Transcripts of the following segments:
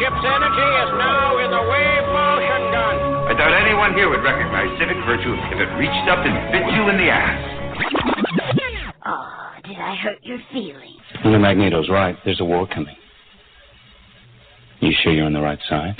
Ship's energy is now in the wave motion gun. I doubt anyone here would recognize civic virtue if it reached up and bit you in the ass. Oh, did I hurt your feelings? Well, Magneto's right. There's a war coming. You sure you're on the right side?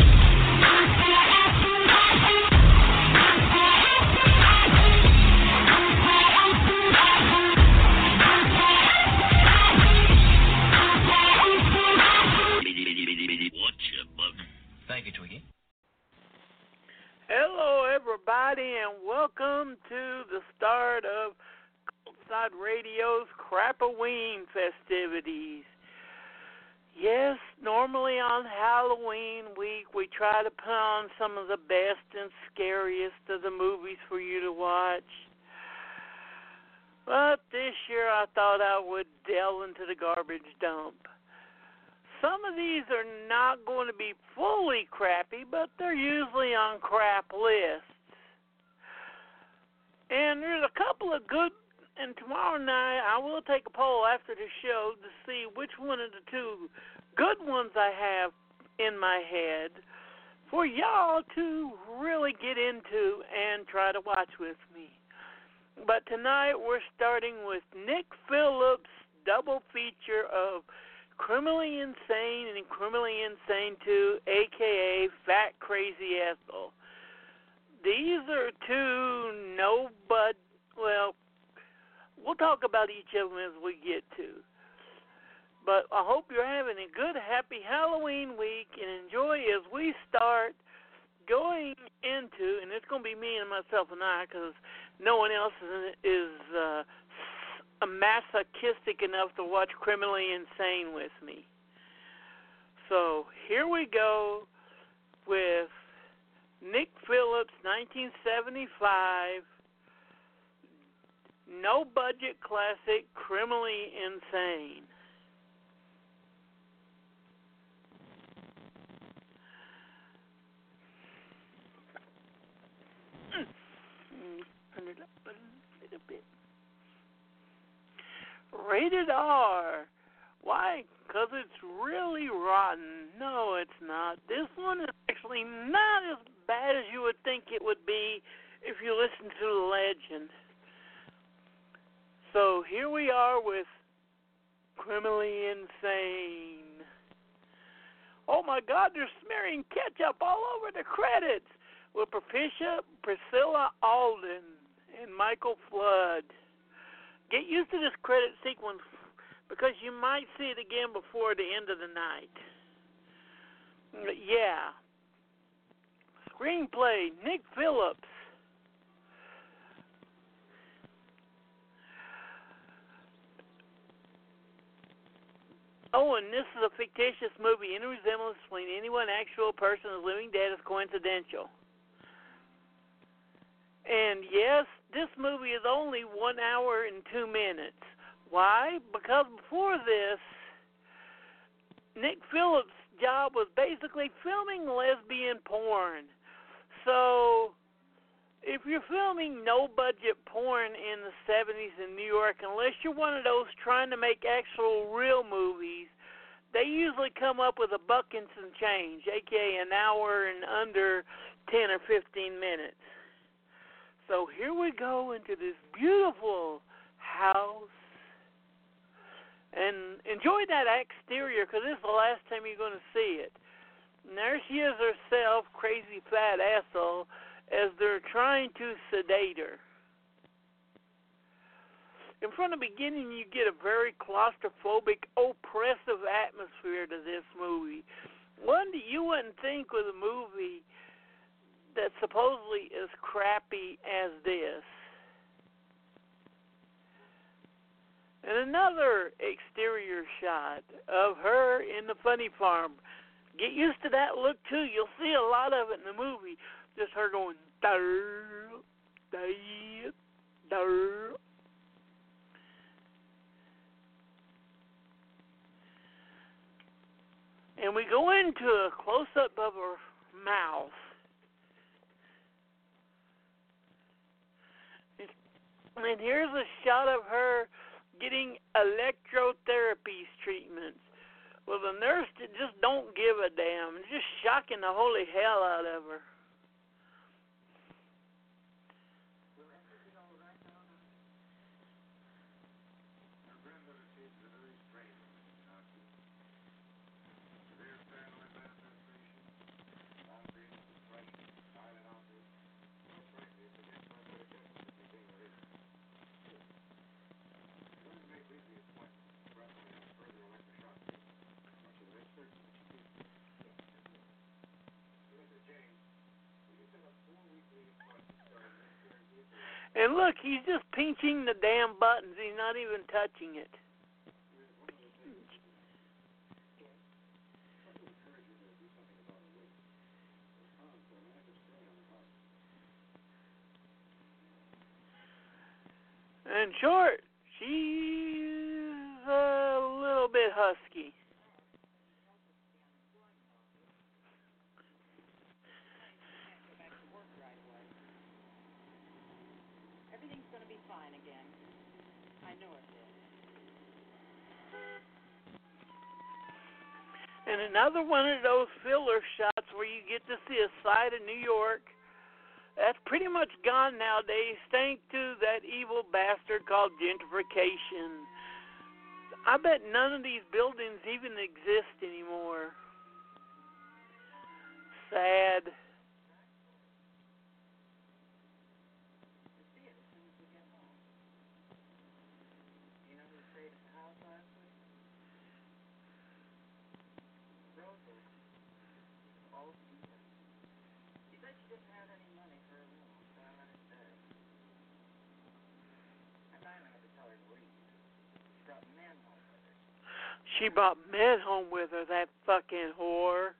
Cultside Radio's Crapoween festivities. Yes, normally on Halloween week we try to put on some of the best and scariest of the movies for you to watch. But this year I thought I would delve into the garbage dump. Some of these are not going to be fully crappy, but they're usually on crap lists. And there's a couple of good. And tomorrow night I will take a poll after the show to see which one of the two good ones I have in my head for y'all to really get into and try to watch with me. But tonight we're starting with Nick Phillips' double feature of Criminally Insane and Criminally Insane 2, aka Fat Crazy Ethel. These are two no but well, we'll talk about each of them as we get to. But I hope you're having a good, happy Halloween week and enjoy as we start going into, and it's going to be me and myself and I because no one else is, is uh, masochistic enough to watch Criminally Insane with me. So here we go with Nick Phillips, 1975, no budget classic, Criminally Insane. Rated R. Why? Because it's really rotten. No, it's not. This one is actually not as bad as you would think it would be if you listen to the legend. So here we are with Criminally Insane. Oh my God, they're smearing ketchup all over the credits with Patricia, Priscilla Alden, and Michael Flood get used to this credit sequence because you might see it again before the end of the night. Mm, yeah. Screenplay Nick Phillips. Oh, and this is a fictitious movie. Any resemblance between any one actual person and living dead is coincidental. And yes, this movie is only one hour and two minutes. Why? Because before this, Nick Phillips' job was basically filming lesbian porn. So, if you're filming no budget porn in the 70s in New York, unless you're one of those trying to make actual real movies, they usually come up with a buck and some change, aka an hour and under 10 or 15 minutes. So here we go into this beautiful house. And enjoy that exterior because this is the last time you're going to see it. And there she is herself, crazy fat asshole, as they're trying to sedate her. And from the beginning, you get a very claustrophobic, oppressive atmosphere to this movie. One that you wouldn't think with a movie that supposedly is crappy as this. And another exterior shot of her in the funny farm. Get used to that look too. You'll see a lot of it in the movie. Just her going dur, dur, dur. And we go into a close up of her mouth. And here's a shot of her getting electrotherapy treatments. Well, the nurse just don't give a damn. Just shocking the holy hell out of her. And look, he's just pinching the damn buttons. He's not even touching it. In short, she's a little bit husky. Everything's going to be fine again. I know it will. And another one of those filler shots where you get to see a side of New York. That's pretty much gone nowadays, thanks to that evil bastard called gentrification. I bet none of these buildings even exist anymore. Sad. You know who stayed at the house last week? Rosa. Oh, Peter. She said she didn't have any money for a room, so I let her stay. I finally had to tell her to leave. She brought men home with her. She brought men home with her, that fucking whore.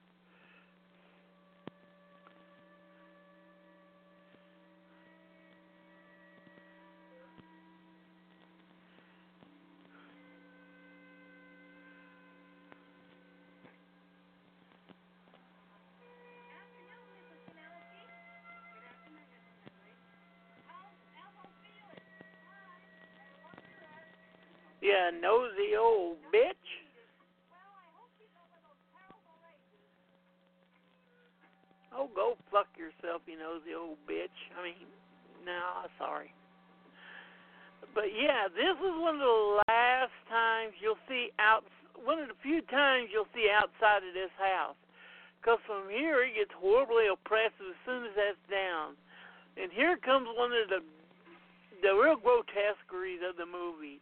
Yeah, nosy old bitch. Oh, go fuck you nosy old bitch. I mean, no, sorry. But yeah, this is one of the last times you'll see out. One of the few times you'll see outside of this house. Because from here it gets horribly oppressive as soon as that's down. And here comes one of the the real grotesqueries of the movie.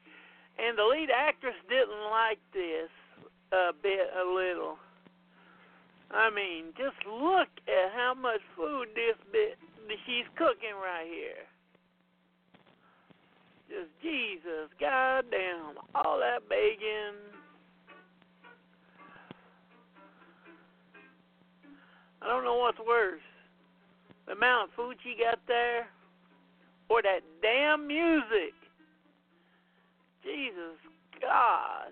And the lead actress didn't like this a bit, a little. I mean, just look at how much food this bit she's cooking right here. Just Jesus, goddamn, all that bacon. I don't know what's worse, the amount of food she got there, or that damn music. Jesus God.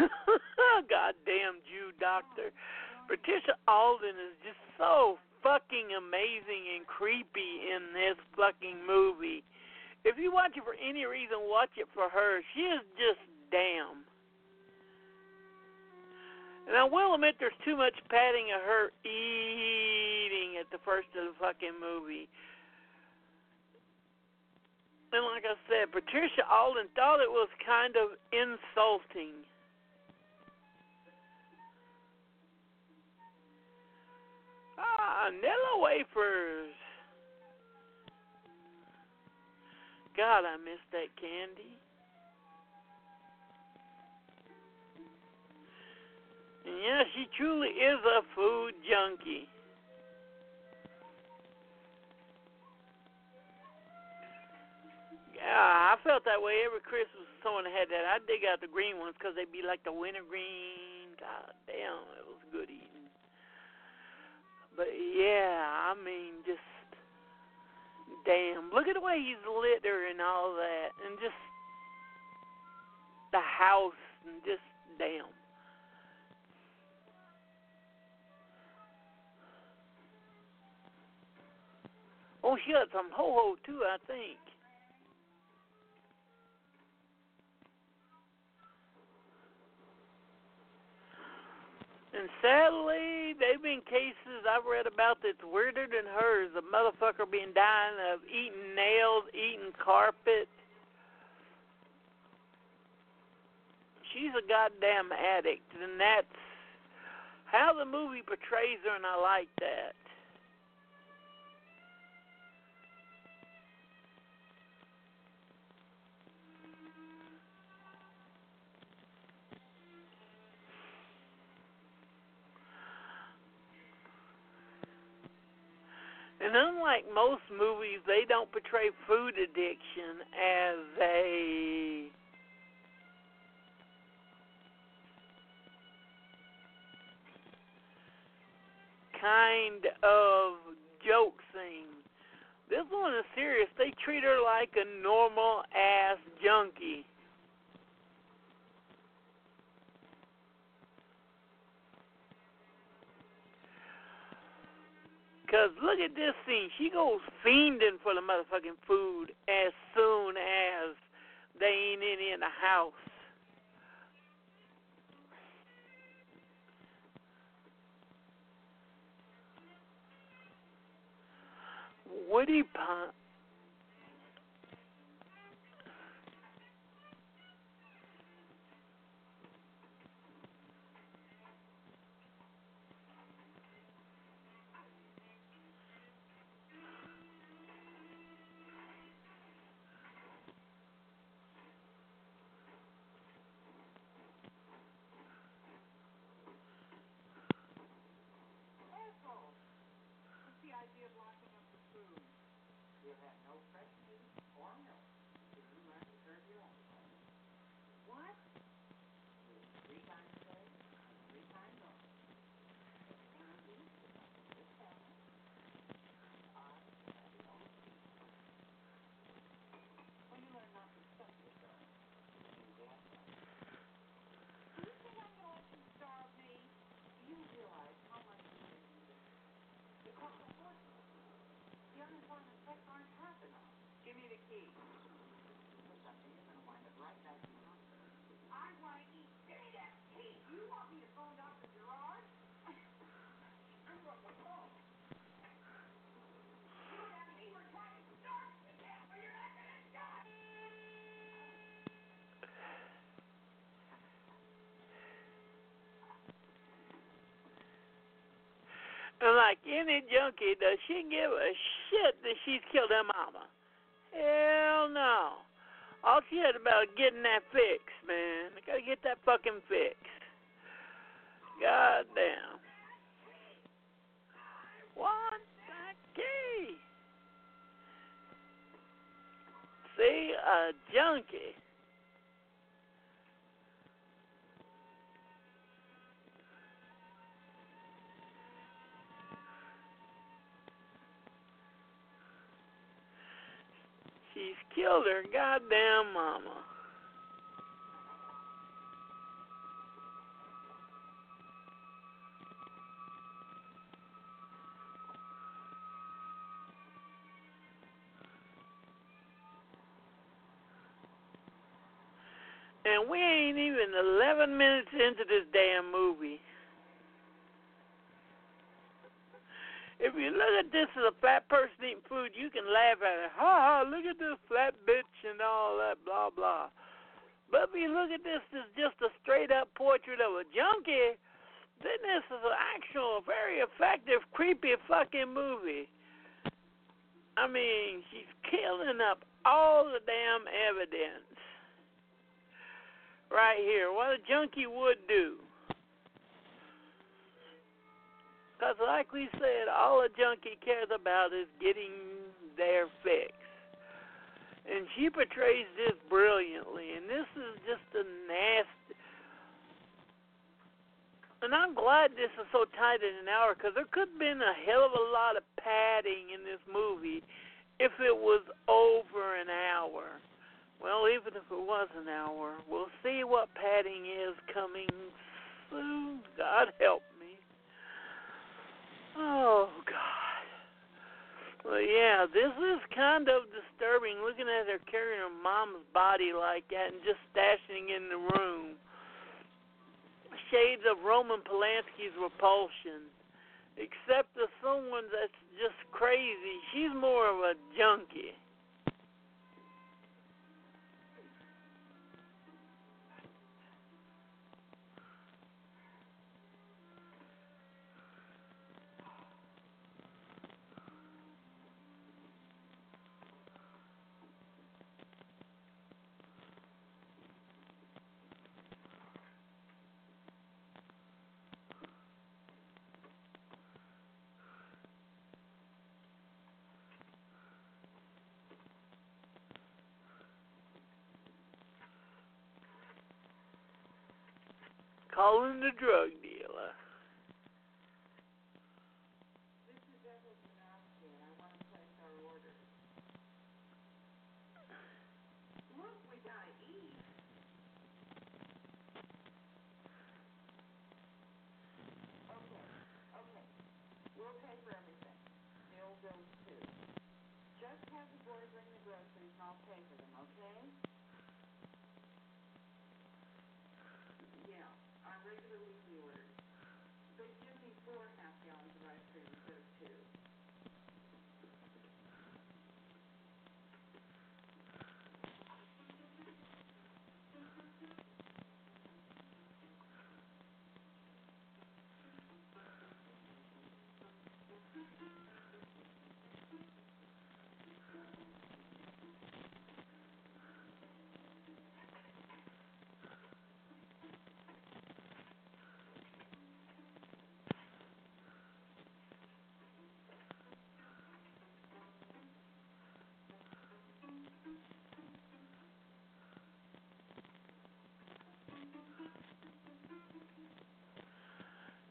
Goddamn Jew doctor. Patricia Alden is just so fucking amazing and creepy in this fucking movie. If you watch it for any reason, watch it for her. She is just damn. And I will admit there's too much padding of her eating at the first of the fucking movie. And like I said, Patricia Alden thought it was kind of insulting. Ah, Nilla wafers. God, I miss that candy. And yeah, she truly is a food junkie. Yeah, I felt that way every Christmas. Someone had that. I'd dig out the green ones because they'd be like the winter green. God damn, it was good eating. But yeah, I mean, just damn. Look at the way he's lit her and all that, and just the house, and just damn. Oh, she got some ho ho too, I think. And sadly, they've been cases I've read about that's weirder than hers. A motherfucker being dying of eating nails, eating carpet. She's a goddamn addict, and that's how the movie portrays her, and I like that. And unlike most movies, they don't portray food addiction as a kind of joke thing. This one is serious. They treat her like a normal ass junkie. Because look at this scene. She goes fiending for the motherfucking food as soon as they ain't any in the house. Woody Pond. And like any junkie, does she give a shit that she's killed her mama? Hell no. All she had about getting that fix, man. I gotta get that fucking fix. God damn. Want that key? See, a junkie. She's killed her goddamn mama. And we ain't even 11 minutes into this damn movie. If you look at this as a fat person eating food, you can laugh at it. Ha ha, look at this flat bitch and all that, blah, blah. But if you look at this as just a straight up portrait of a junkie, then this is an actual, very effective, creepy fucking movie. I mean, she's killing up all the damn evidence right here. What a junkie would do. Because, like we said, all a junkie cares about is getting their fix. And she portrays this brilliantly. And this is just a nasty. And I'm glad this is so tight in an hour because there could have been a hell of a lot of padding in this movie if it was over an hour. Well, even if it was an hour, we'll see what padding is coming soon. God help. Oh, God. Well, yeah, this is kind of disturbing looking at her carrying her mom's body like that and just stashing in the room. Shades of Roman Polanski's repulsion. Except as someone that's just crazy. She's more of a junkie. The drug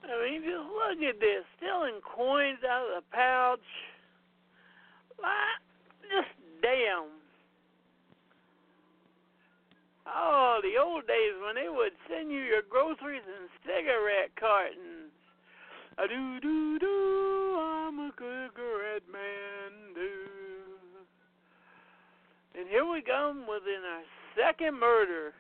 I mean, just look at this. Stealing coins out of the pouch. What? Just damn. Oh, the old days when they would send you your groceries in cigarette cartons. A do do do, I'm a cigarette man, do. And here we come within our second murder.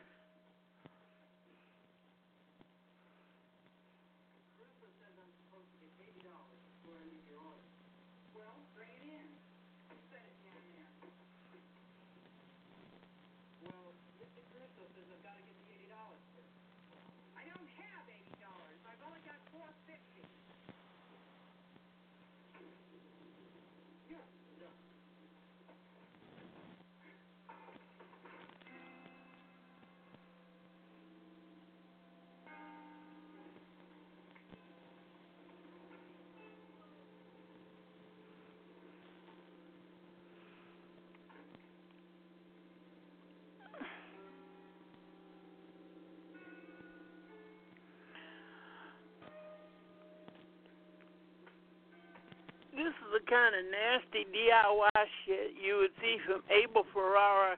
Kind of nasty DIY shit you would see from Abel Ferrara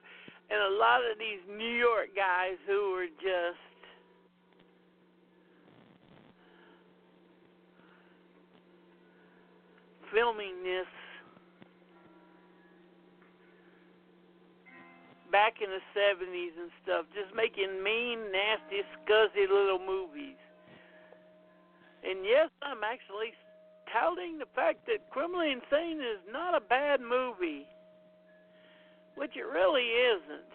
and a lot of these New York guys who were just filming this back in the 70s and stuff, just making mean, nasty, scuzzy little movies. And yes, I'm actually touting the fact that Criminally Insane is not a bad movie, which it really isn't.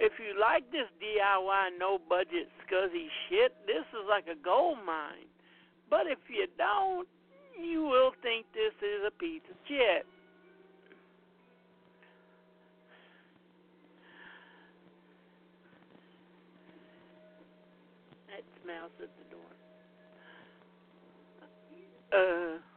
If you like this DIY, no budget, scuzzy shit, this is like a gold mine. But if you don't, you will think this is a piece of shit. That's mouse at the door. Uh.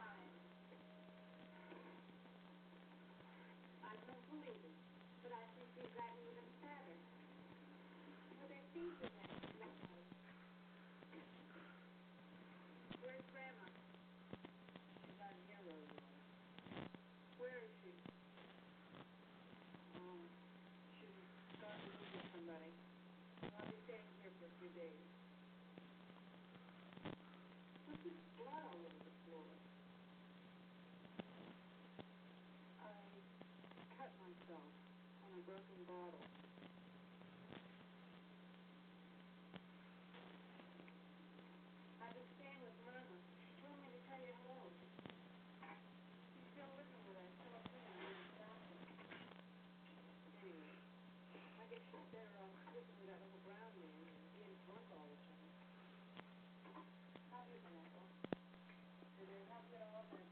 broken bottle. I've been staying with Mama. She told me to tell you hello. She's still living with us, so I'm going to stop her. Anyway, I guess she's better off living with that little brown man and being drunk all the time. How do you, Michael? Did they have it all that?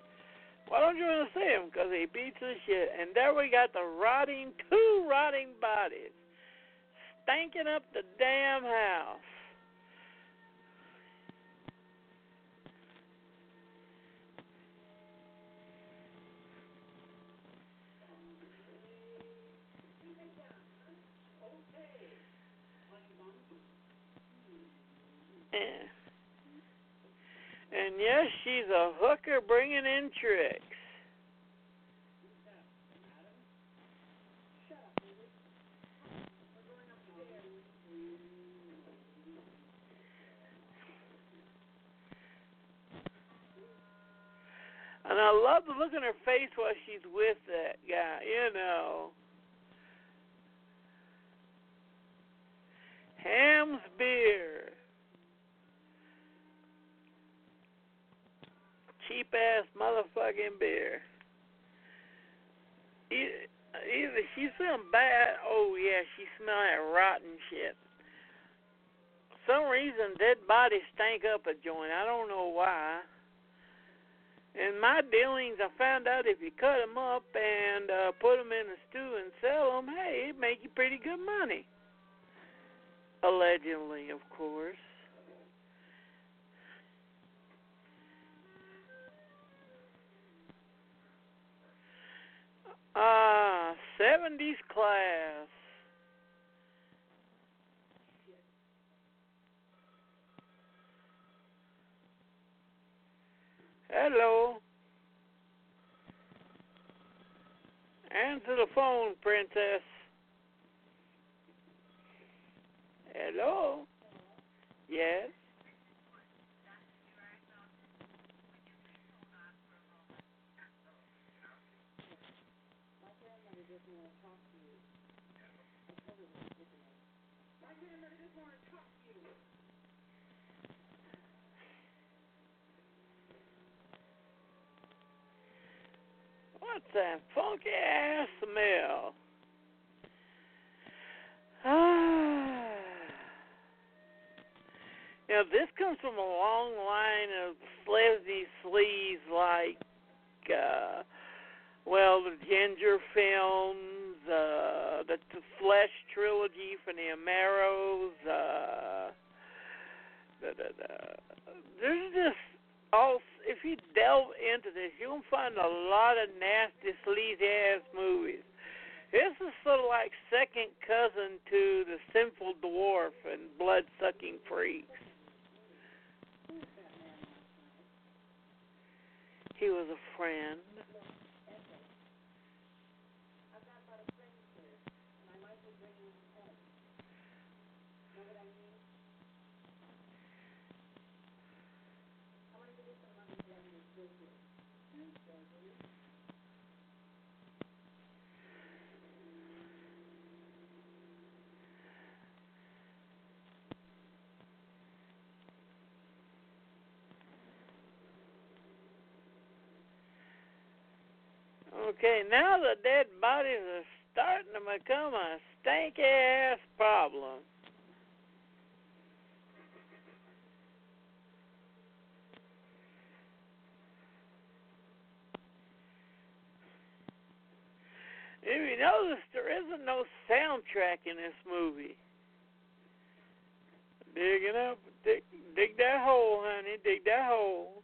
Why don't you want to see him? Because he beats the shit. And there we got the rotting, two rotting bodies, stanking up the damn house. And, and yes, she's a hooker bringing in tricks. And I love the look on her face while she's with that guy, you know. Hamm's beer. Cheap ass motherfucking beer. Either, either she smell bad. Oh yeah, she smell that rotten shit. some reason, dead bodies stank up a joint. I don't know why. In my dealings, I found out if you cut them up and uh, put them in a stew and sell them, hey, it make you pretty good money. Allegedly, of course. Ah, 70s class. Hello. Answer the phone, princess. that funky ass smell. Ah. this comes from a long line of sleazy sleaze like, uh, well, the Ginger films, uh, the, the Flesh trilogy from the Amaros. Uh, da, da, da. There's just all. If you delve into this, you'll find a lot of nasty, sleazy ass movies. This is sort of like second cousin to the Sinful Dwarf and Blood Sucking Freaks. He was a friend. Okay, now the dead bodies are starting to become a stanky ass problem. If you notice, there isn't no soundtrack in this movie. Digging up, dig, dig that hole, honey, dig that hole.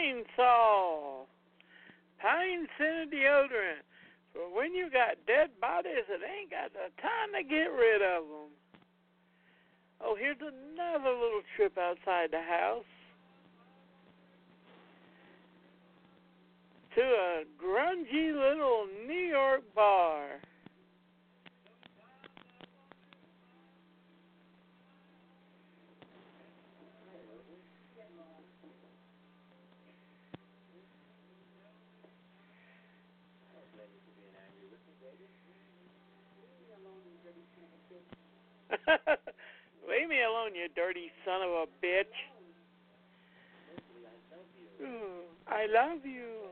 Pine Sol. Pine scented deodorant. For when you got dead bodies that ain't got the time to get rid of them. Oh, here's another little trip outside the house. To a grungy little New York bar. Leave me alone, you dirty son of a bitch. I love you.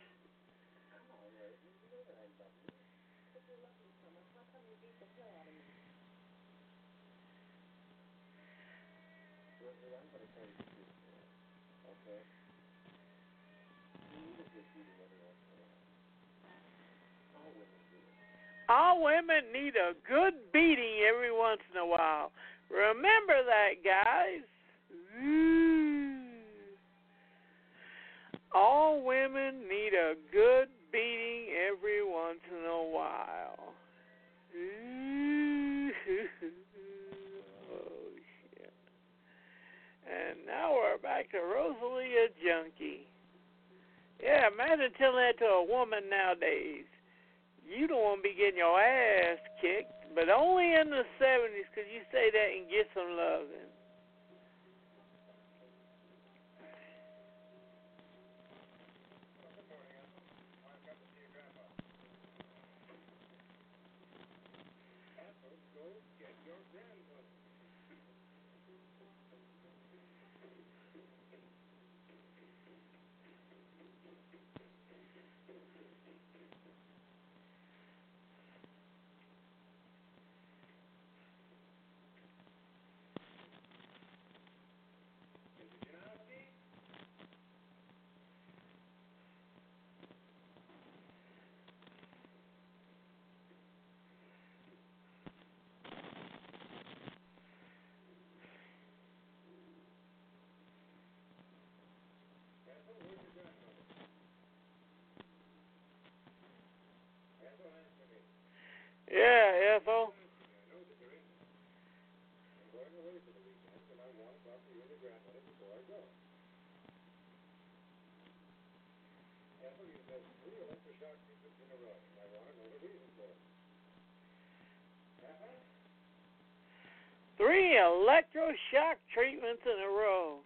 All women need a good beating every once in a while. Remember that, guys. Ooh. All women need a good beating every once in a while. Ooh. Mm-hmm. Oh, shit. And now we're back to Rosalia Junkie. Yeah, imagine telling that to a woman nowadays. You don't want to be getting your ass kicked, but only in the 70s could you say that and get some loving. Yeah, Ethel. Three electroshock treatments in a row.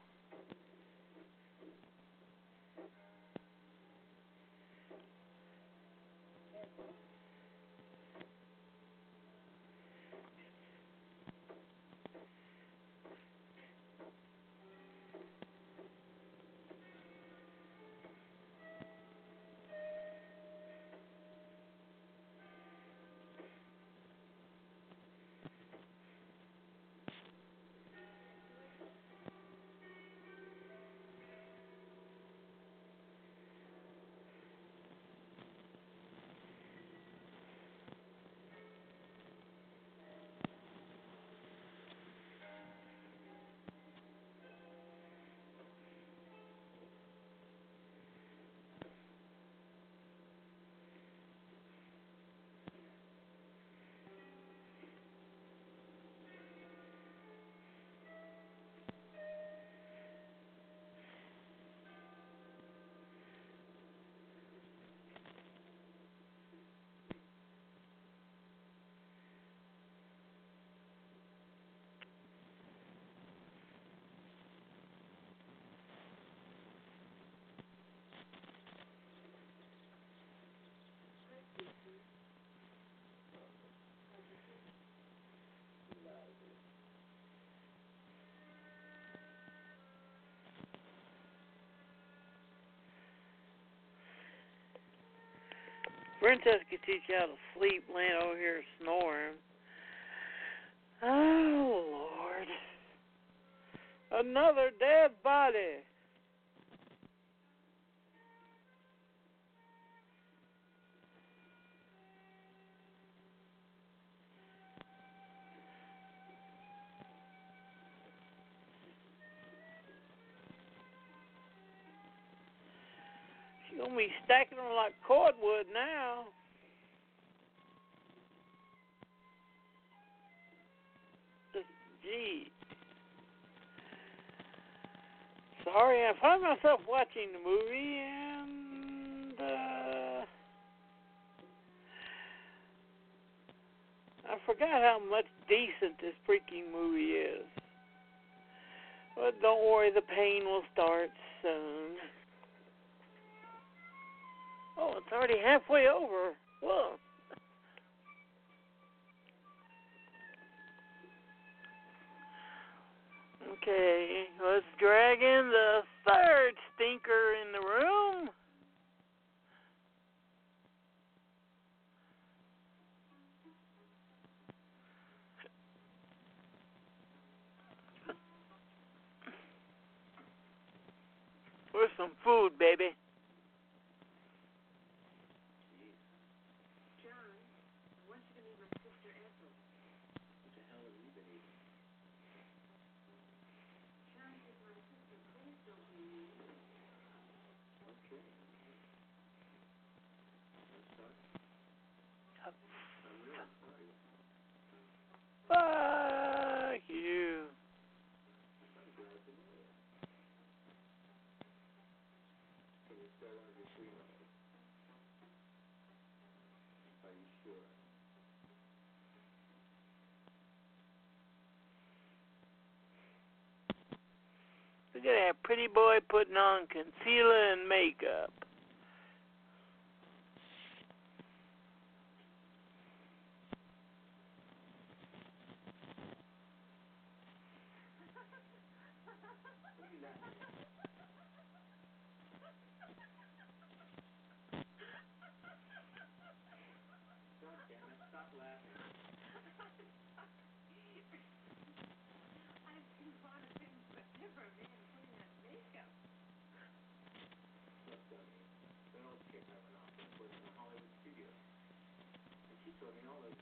Princess could teach you how to sleep laying over here snoring. Oh, Lord. Another dead body. Cordwood now. Gee. Sorry, I find myself watching the movie and uh, I forgot how much decent this freaking movie is. But don't worry, the pain will start soon. Oh, it's already halfway over. Whoa. Okay, let's drag in the third stinker in the room. Where's some food, baby? Look at that pretty boy putting on concealer and makeup.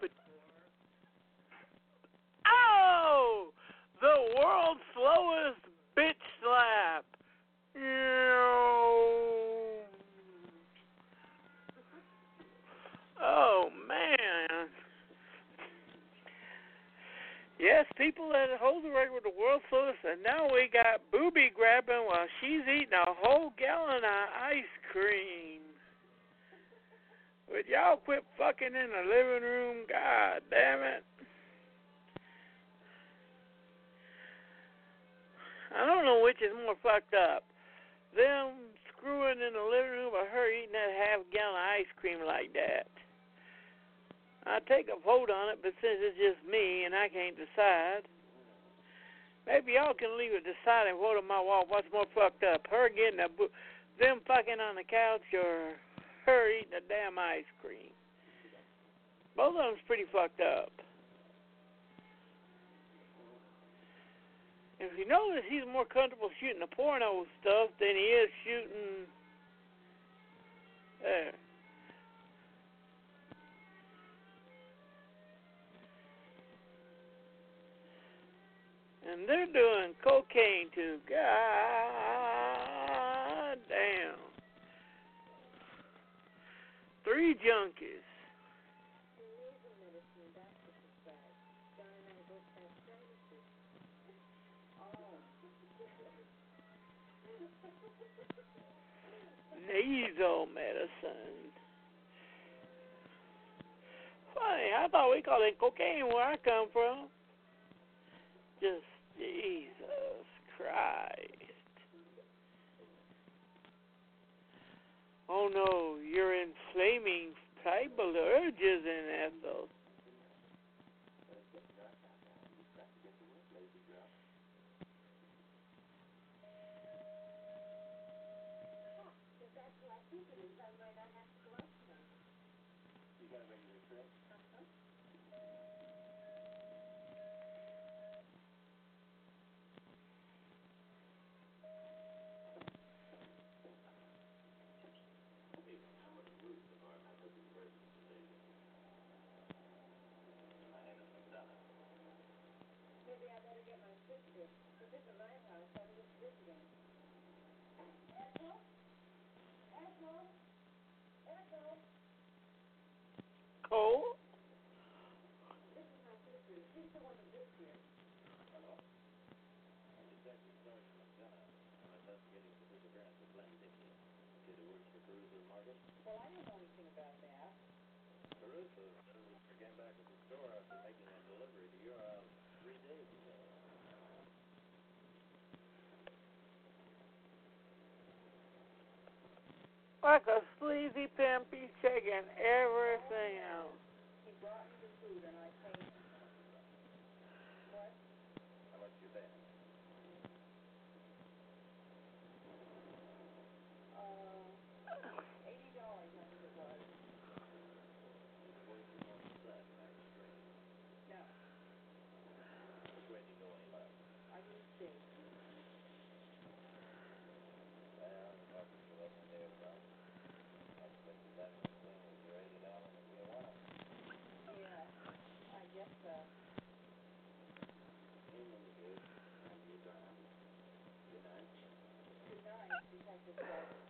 But oh, the world's slowest bitch slap. Oh man. Yes, people that hold the record and now we got booby grabbing while she's eating a whole gallon of ice cream. Would y'all quit fucking in the living room? God damn it. I don't know which is more fucked up. Them screwing in the living room or her eating that half gallon of ice cream like that. I take a vote on it, but since it's just me and I can't decide, maybe y'all can leave a deciding vote on my wall. What's more fucked up, her getting a bo- them fucking on the couch or her eating a damn ice cream? Both of them's pretty fucked up. If you notice, he's more comfortable shooting the porno stuff than he is shooting there. And they're doing cocaine too. God damn. Three junkies. Nasal medicine. Funny, I thought we called it cocaine where I come from. Just Jesus Christ. Oh no, you're inflaming tribal urges in Ethel. Like a sleazy pimpy He's taking everything else. this love.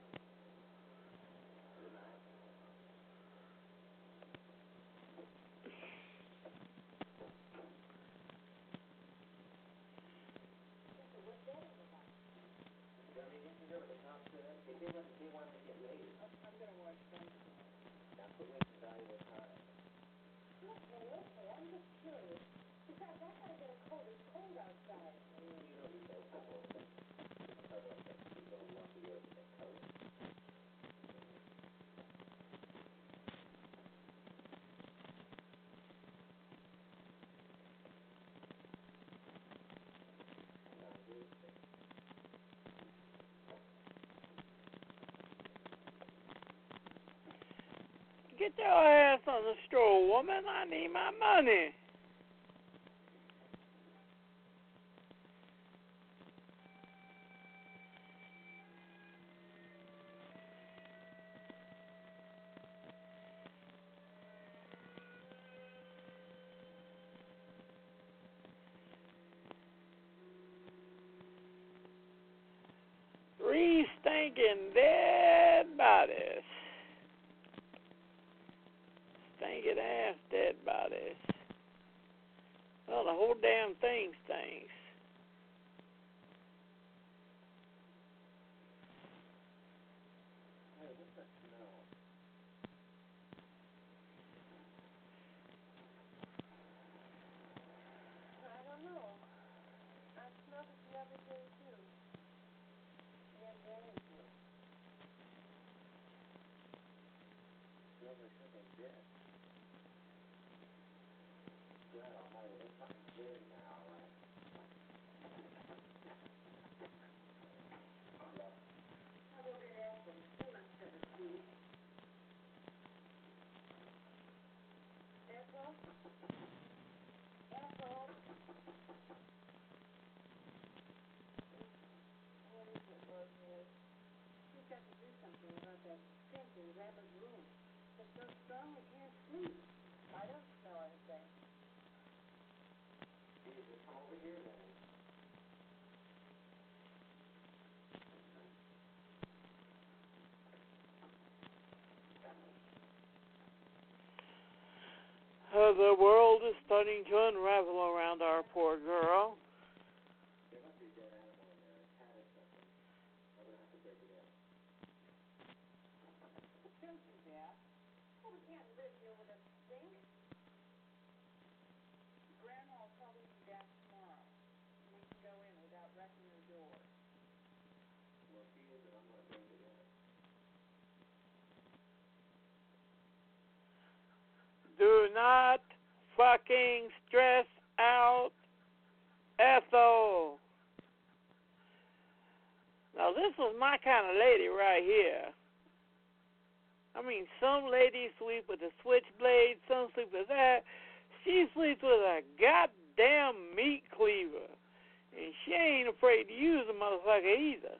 Get your ass on the stroll, woman. I need my money. Yeah. Uh, the world is starting to unravel around our poor girl. Do not fucking stress out Ethel. Now, this is my kind of lady right here. I mean, some ladies sleep with a switchblade, some sleep with that. She sleeps with a goddamn meat cleaver. And she ain't afraid to use a motherfucker either.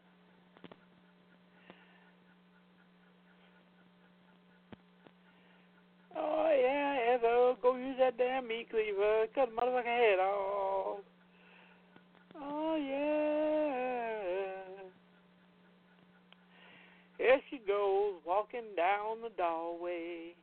Oh yeah, Ethel, go use that damn meat cleaver. Cut the motherfucking head off. Oh yeah. Here she goes, walking down the doorway.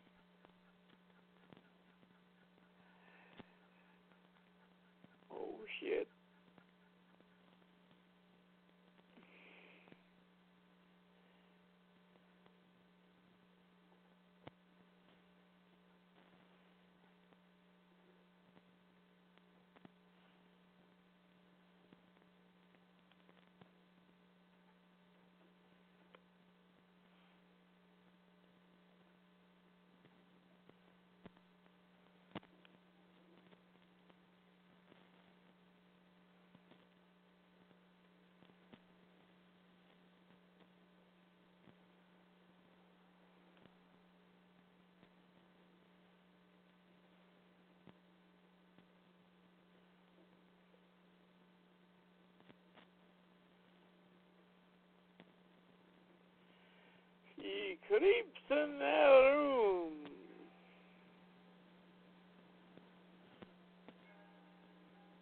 Creeps in that uh, room.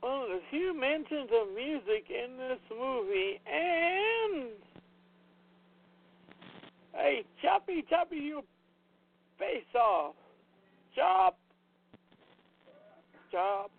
One of the few mentions of music in this movie, and hey, Choppy, Choppy, you face off, chop, chop.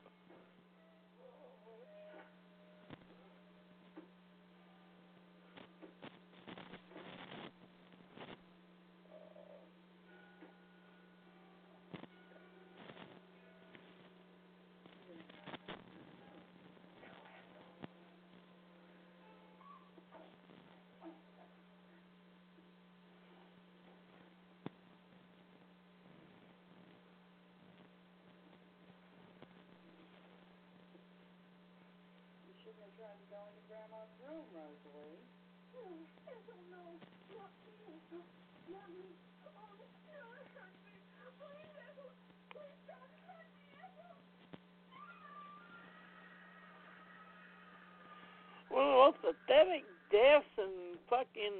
Most pathetic deaths in fucking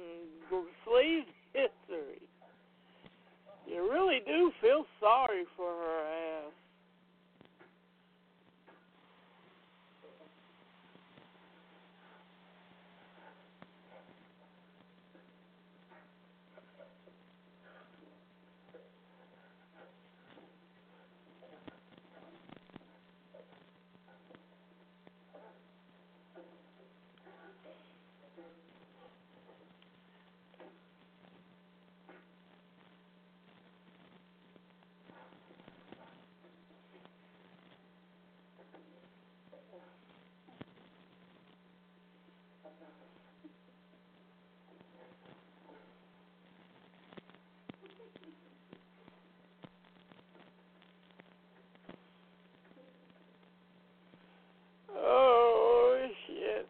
slave history. You really do feel sorry for her ass. Oh shit.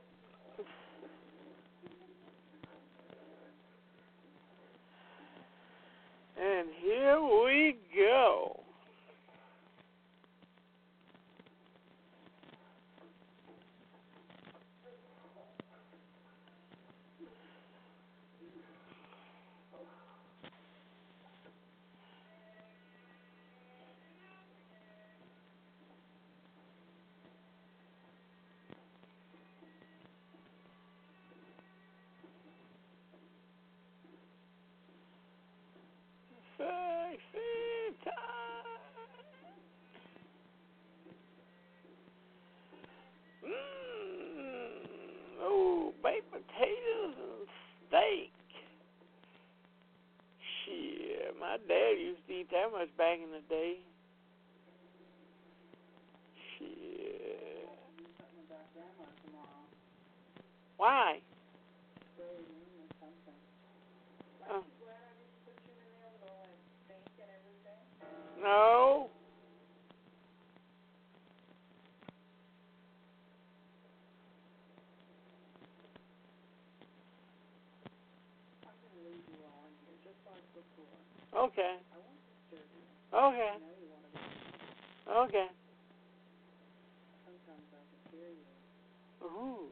And here we go. Sexy time. Mmm. Oh, baked potatoes and steak. Shit, my dad used to eat that much back in the day. Shit. Something about Grandma tomorrow. Why? Spray room or something. Oh. You glad I didn't put you in there with all that stink and everything? No. I'm gonna leave you all in here, just like before. Okay. Okay. Okay. Ooh.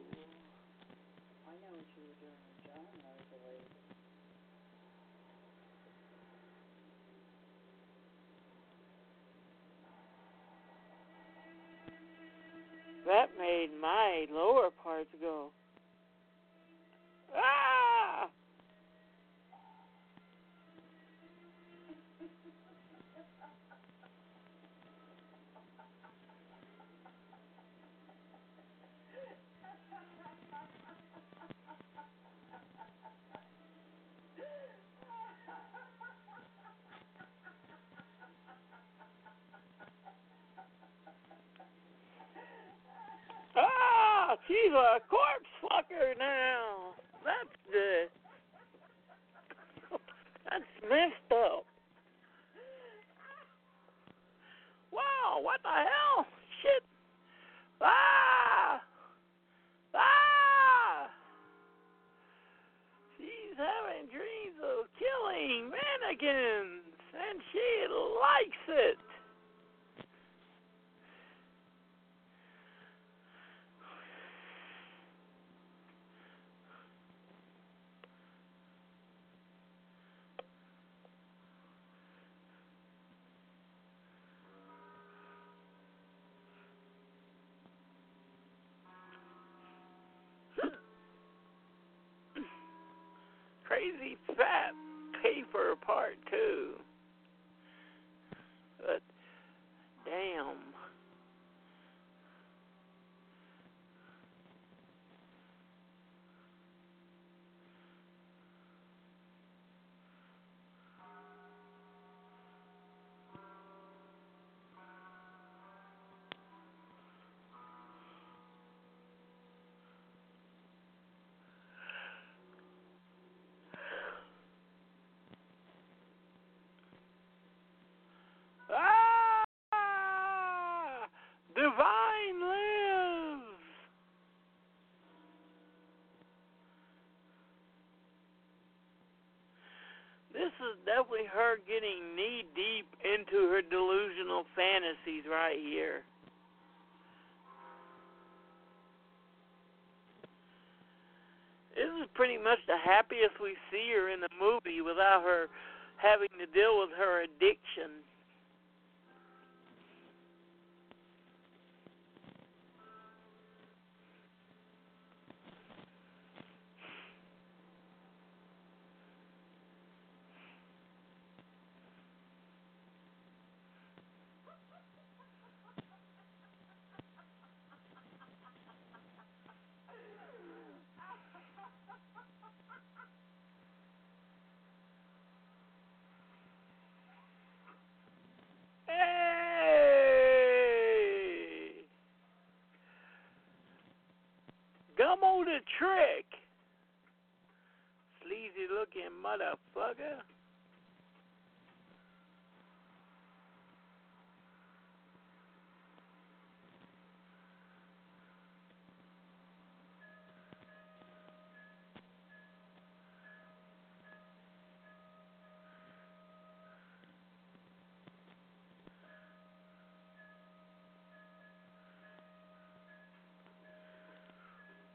I know what you were doing with John, Rosalie. That made my lower parts go. Ah! Ah! She's a corpse fucker now. That's good. That's messed up. Wow, what the hell? Shit. Ah! Ah! She's having dreams of killing mannequins, and she likes it. crazy fat paper part too. But damn. Ah! Divine lives. This is definitely her getting knee deep into her delusional fantasies right here. This is pretty much the happiest we see her in the movie without her having to deal with her addiction. Hey! Gummo the trick. Sleazy looking motherfucker.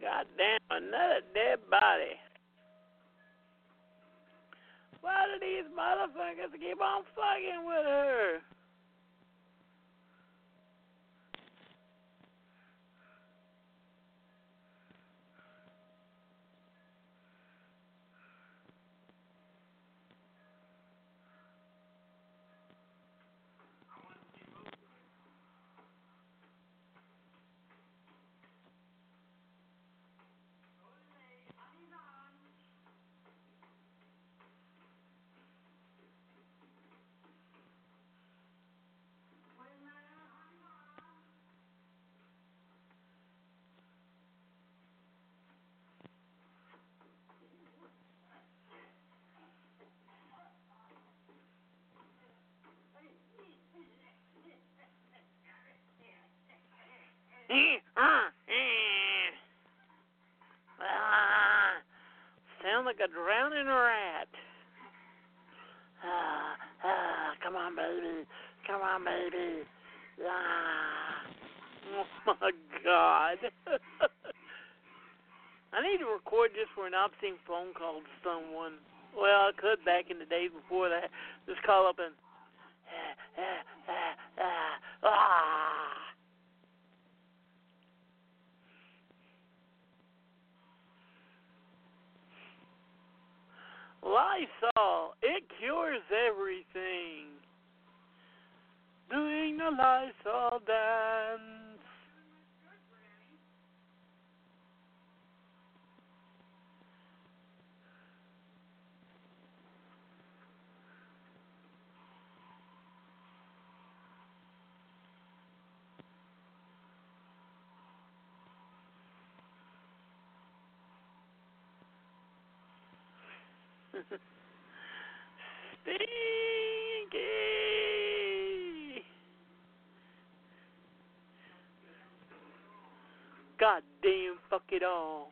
God damn, another dead body. Why do these motherfuckers keep on fucking with her? Ah, sound like a drowning rat. Ah, ah, come on, baby. Come on, baby. Ah. Oh my God. I need to record just for an obscene phone call to someone. Well, I could back in the days before that. Just call up and. Ah, ah, ah, ah. Lysol, it cures everything. Doing the Lysol dance. God damn, fuck it all.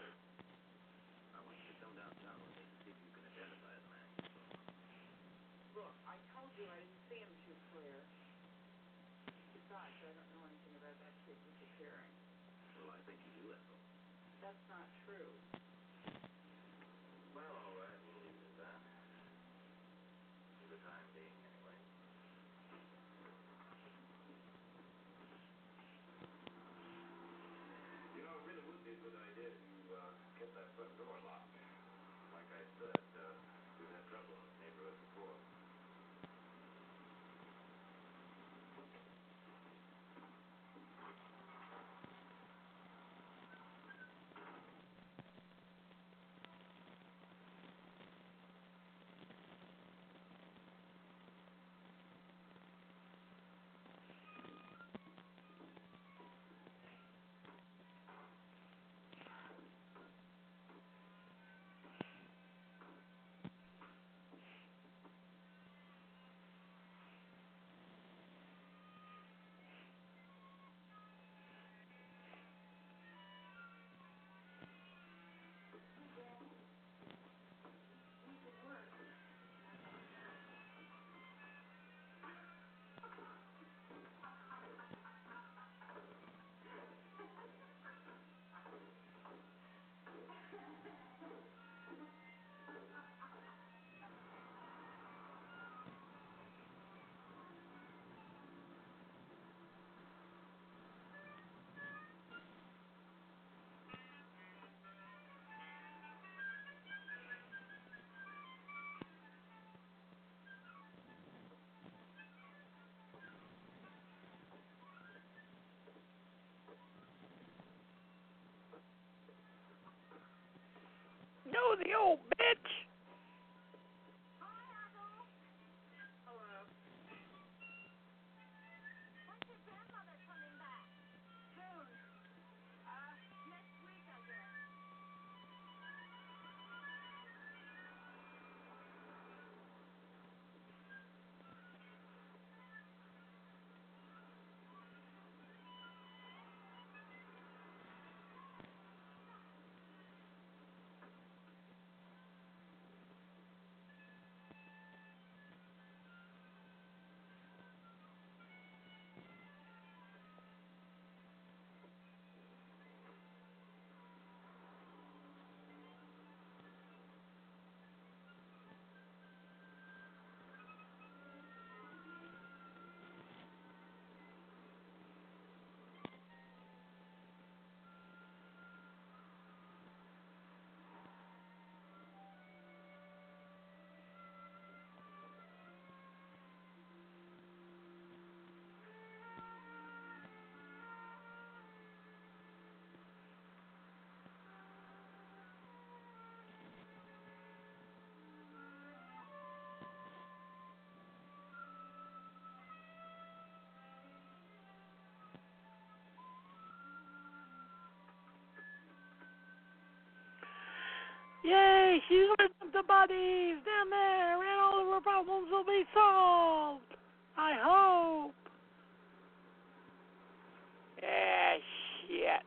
minute would be a good idea to you uh, kept that front door locked. you, old bitch. Yay, she's dump the bodies down there and all of our problems will be solved. I hope. Ah, shit.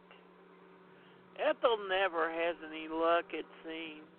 Ethel never has any luck, it seems.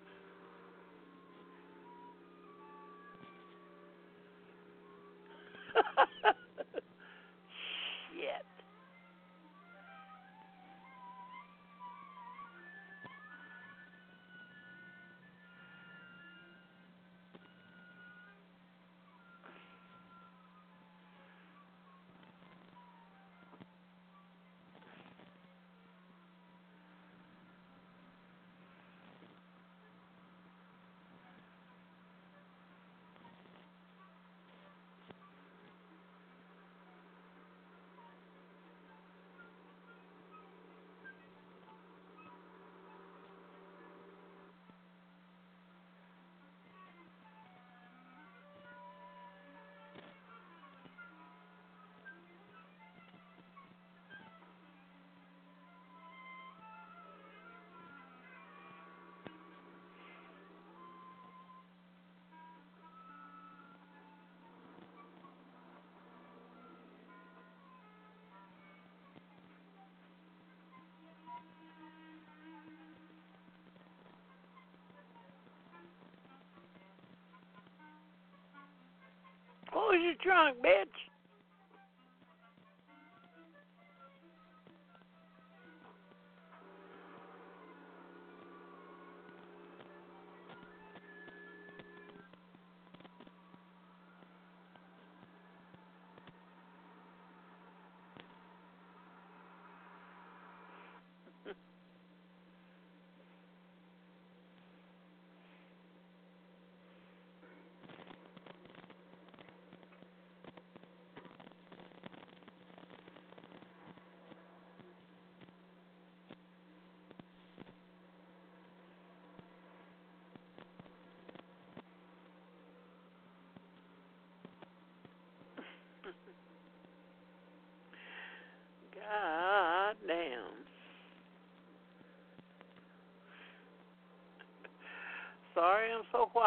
Close your trunk, bitch.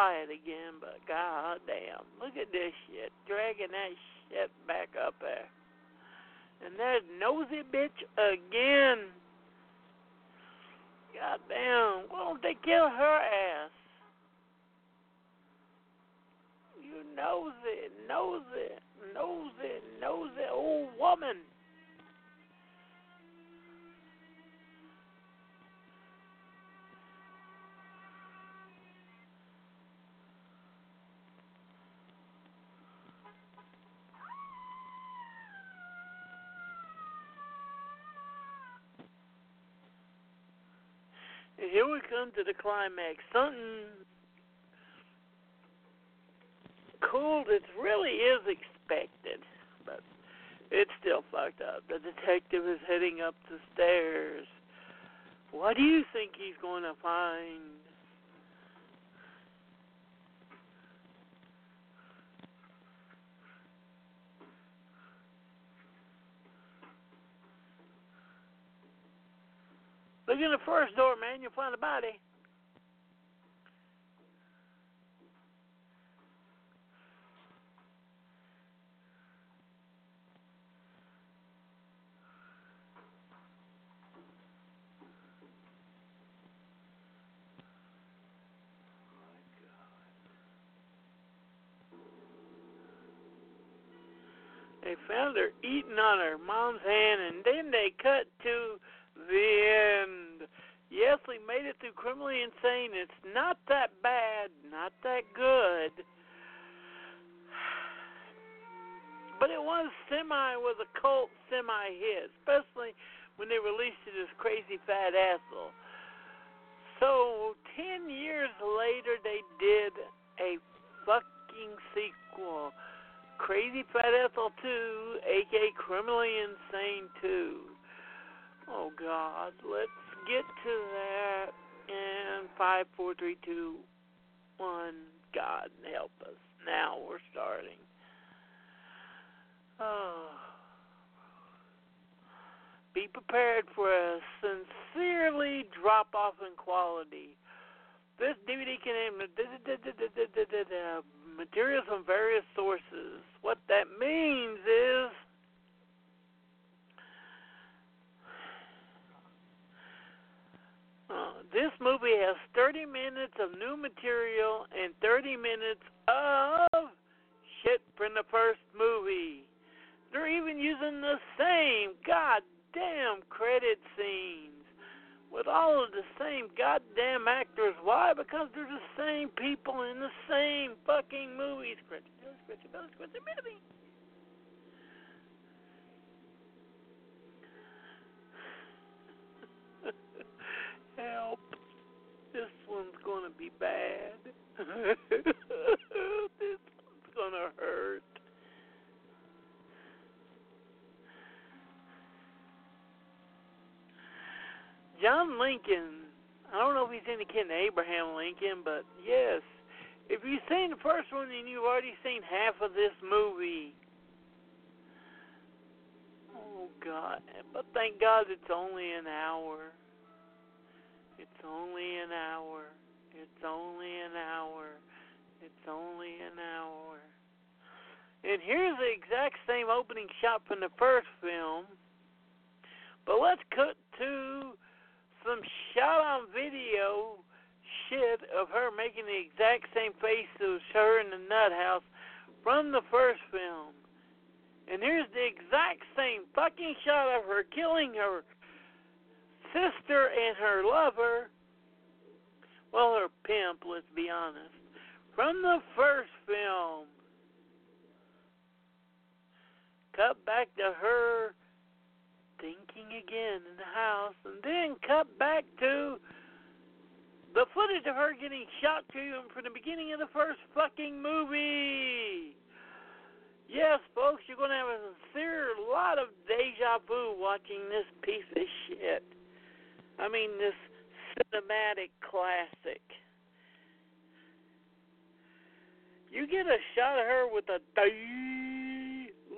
Quiet again, but god damn. Look at this shit. Dragging that shit back up there. And there's nosy bitch again. God damn. Why don't they kill her ass? You nosy, nosy, nosy, nosy old woman. We come to the climax. Something cool that really is expected, but it's still fucked up. The detective is heading up the stairs. What do you think he's going to find? Look in the first door, man. You'll find a body. They found her eating on her mom's hand, and then they cut to the end. Yes, we made it through criminally insane. It's not that bad, not that good. But it was semi was a cult semi hit, especially when they released it as Crazy Fat Asshole. So ten years later they did a fucking sequel. Crazy Fat Ethel 2, aka Criminally Insane 2. Oh God, let's get to that in five, four, three, two, one. God help us. Now we're starting. Oh. Be prepared for a sincerely drop off in quality. This DVD contains uh, materials from various sources. What that means is uh, this movie has 30 minutes of new material and 30 minutes of shit from the first movie. They're even using the same goddamn credit scenes with all of the same goddamn actors. Why? Because they're the same people in the same fucking movies. Scratchy belly, scratchy belly, scratchy belly. Help. This one's gonna be bad. this one's gonna hurt. John Lincoln, I don't know if he's any kin to Abraham Lincoln, but yes, if you've seen the first one and you've already seen half of this movie, oh God! But thank God it's only an hour. It's only an hour. It's only an hour. It's only an hour. And here's the exact same opening shot from the first film. But let's cut to some shot on video shit of her making the exact same face as her in the nut house from the first film. And here's the exact same fucking shot of her killing her sister and her lover. Well, her pimp, let's be honest. From the first film. Cut back to her thinking again in the house, and then cut back to the footage of her getting shot to you from the beginning of the first fucking movie. Yes, folks, you're going to have a sincere lot of deja vu watching this piece of shit. I mean, this cinematic classic. You get a shot of her with a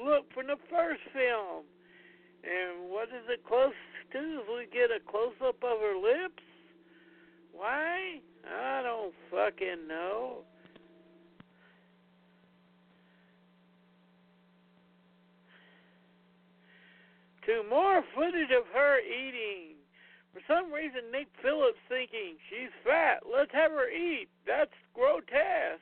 look from the first film. And what is it close to? If we get a close up of her lips? Why? I don't fucking know. To more footage of her eating. For some reason, Nick Phillips thinking she's fat. Let's have her eat. That's grotesque.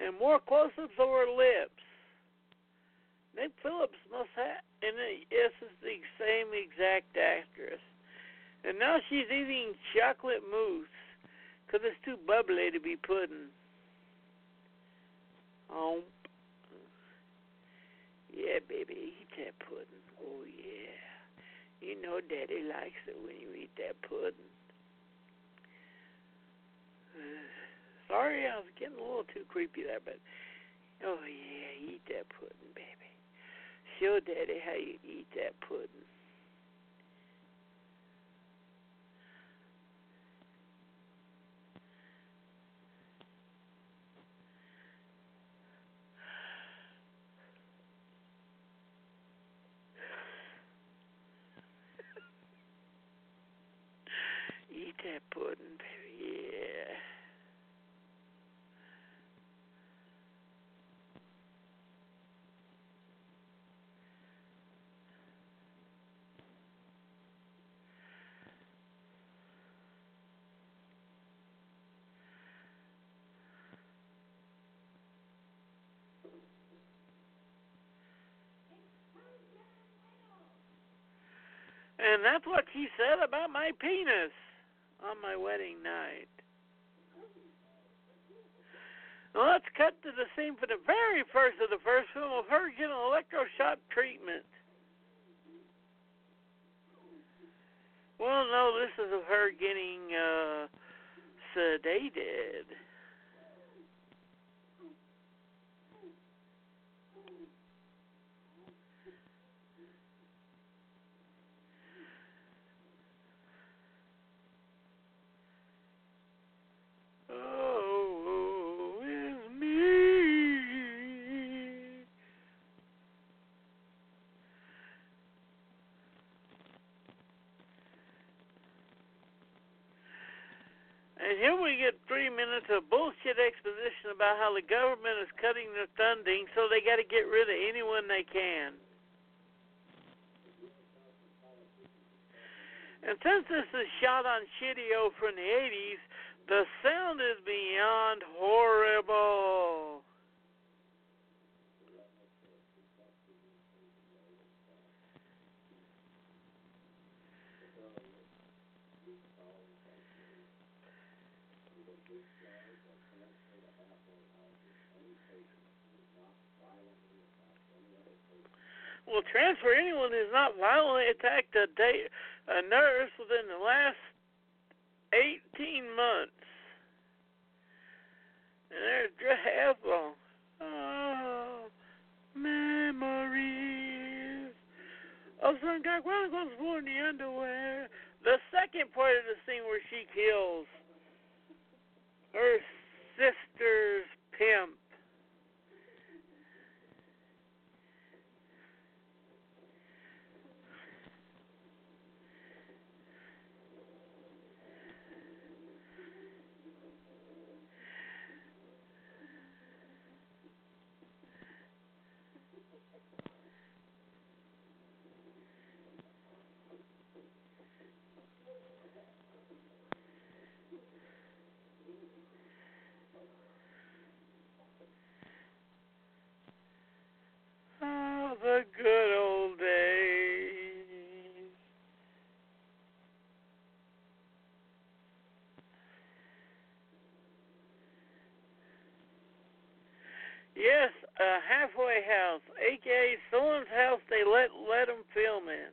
and more close-ups of her lips. Nick Phillips must have, and yes, it's the same exact actress. And now she's eating chocolate mousse because it's too bubbly to be pudding. Oh, yeah, baby, eat that pudding. Oh yeah, you know Daddy likes it when you eat that pudding. Sorry, I was getting a little too creepy there, but oh yeah, eat that pudding, baby. Show Daddy how you eat that pudding. eat that pudding, baby. Yeah. And that's what she said about my penis on my wedding night. Now let's cut to the scene for the very first of the first film of her getting electroshock treatment. Well, no, this is of her getting uh, sedated. And here we get three minutes of bullshit exposition about how the government is cutting their funding, so they got to get rid of anyone they can. And since this is shot on shitty-o from the 80s, the sound is beyond horrible. Transfer anyone who's not violently attacked a, da- a nurse within the last 18 months. And there's Drabble. Oh, memories oh, of some guy Chronicles born in the underwear. The second part of the scene where she kills her sister's pimp. Oh, the good old days. Yes, a halfway house, aka someone's house they let let them film in.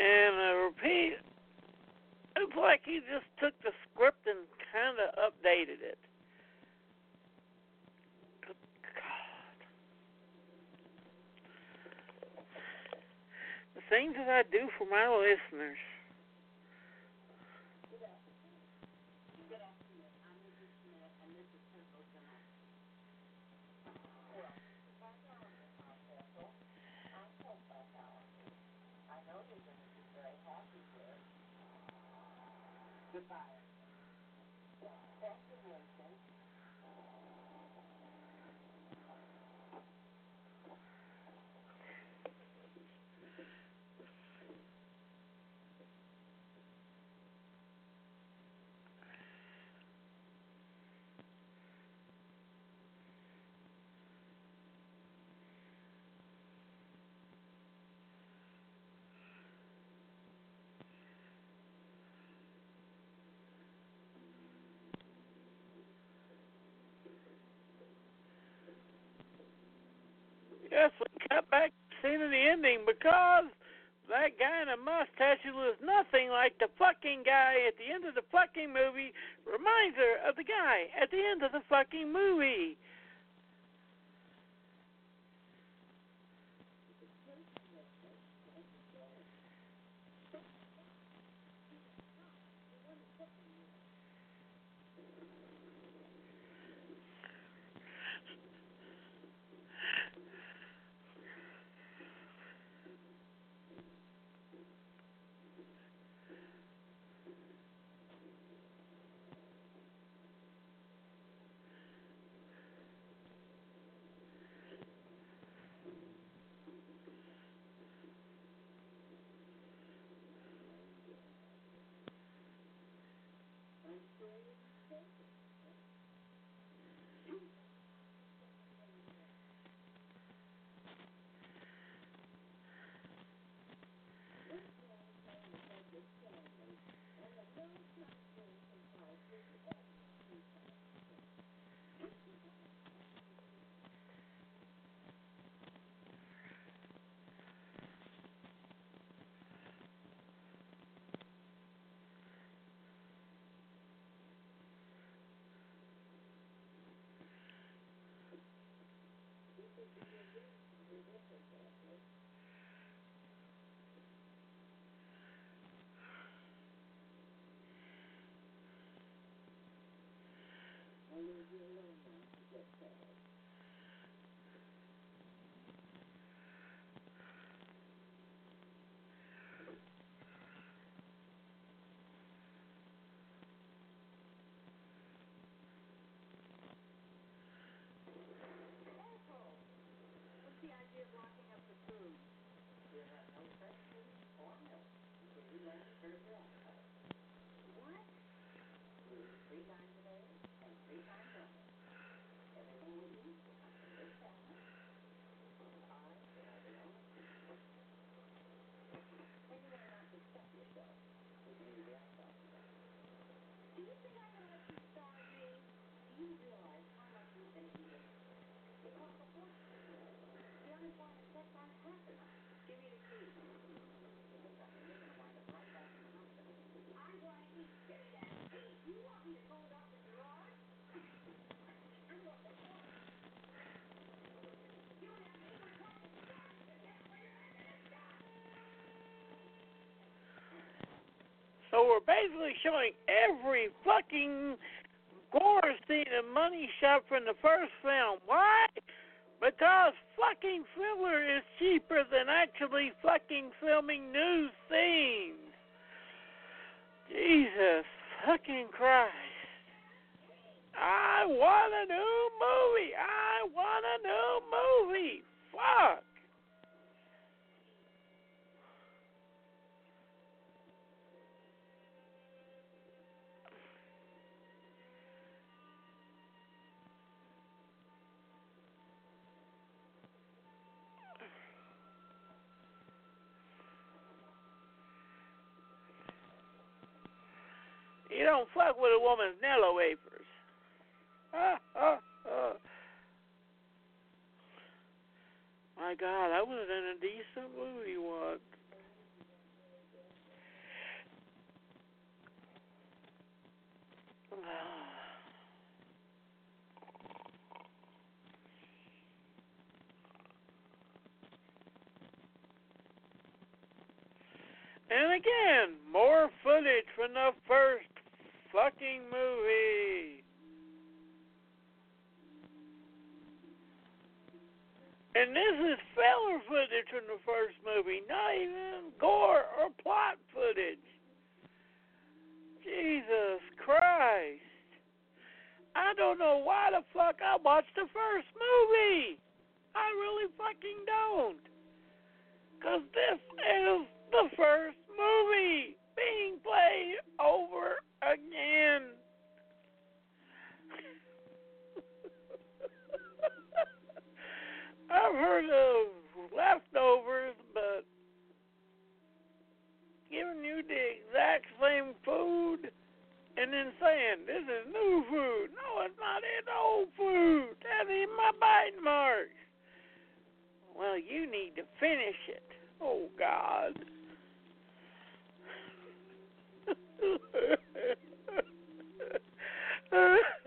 And I repeat, it's like he just took the script and kind of updated it. Good God. The things that I do for my listeners. We cut back scene of the ending because that guy in a mustache who was nothing like the fucking guy at the end of the fucking movie reminds her of the guy at the end of the fucking movie. Hallelujah. to film. So we're basically showing every fucking gore scene and money shot from the first film. Why? Because fucking filler is cheaper than actually fucking filming new scenes. Jesus fucking Christ. I want a new movie. I want a new movie. Fuck. You don't fuck with a woman's Nello wafers. My God, I was in a decent movie once. And again, more footage from the first fucking movie. And this is filler footage from the first movie, not even gore or plot footage. Jesus Christ. I don't know why the fuck I watched the first movie. I really fucking don't. Because this is the first movie being played over again. I've heard of leftovers, but giving you the exact same food and then saying this is new food. No, it's not. It's old food. That's in my bite marks. Well, you need to finish it. Oh God. uh.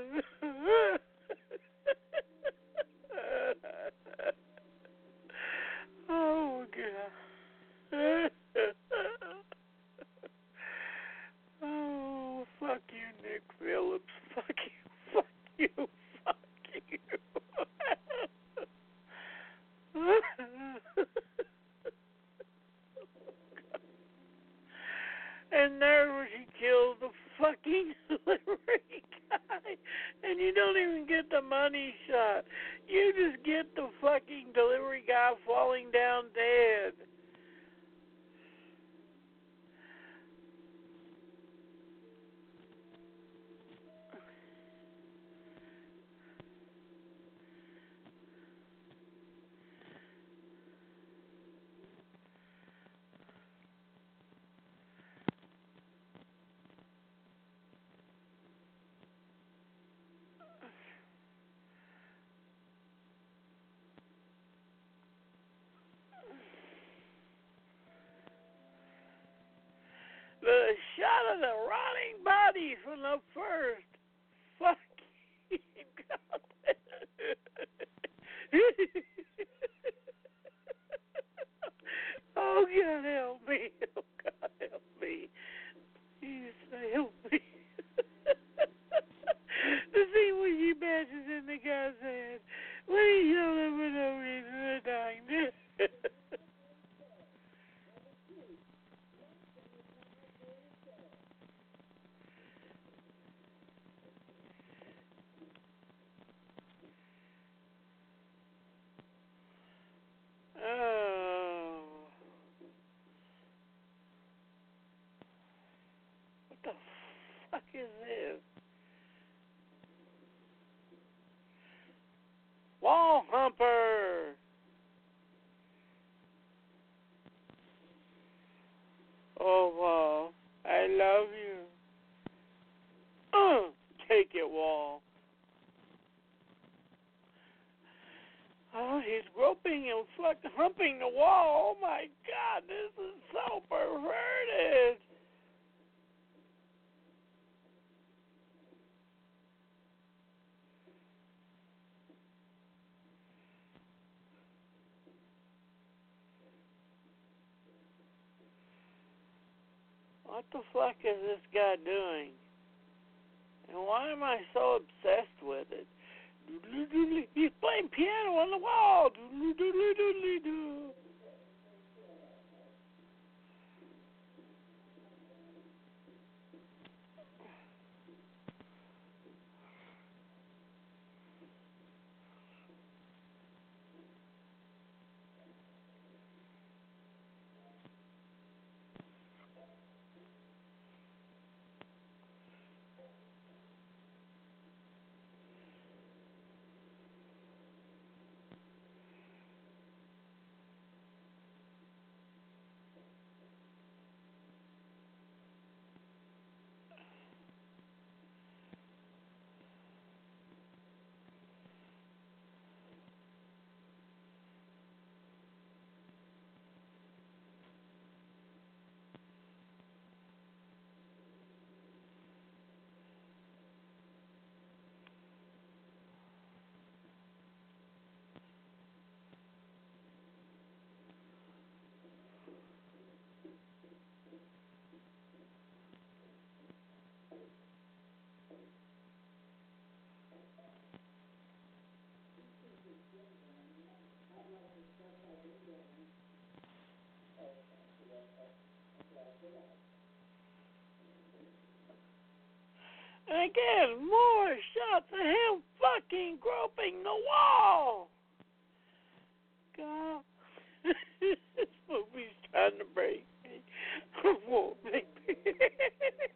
and fuck humping the wall. Oh my God, this is so perverted. What the fuck is this guy doing? And why am I so obsessed with it? He's playing piano on the wall. And again, more shots of him fucking groping the wall. God. this movie's trying to break me. Won't make me.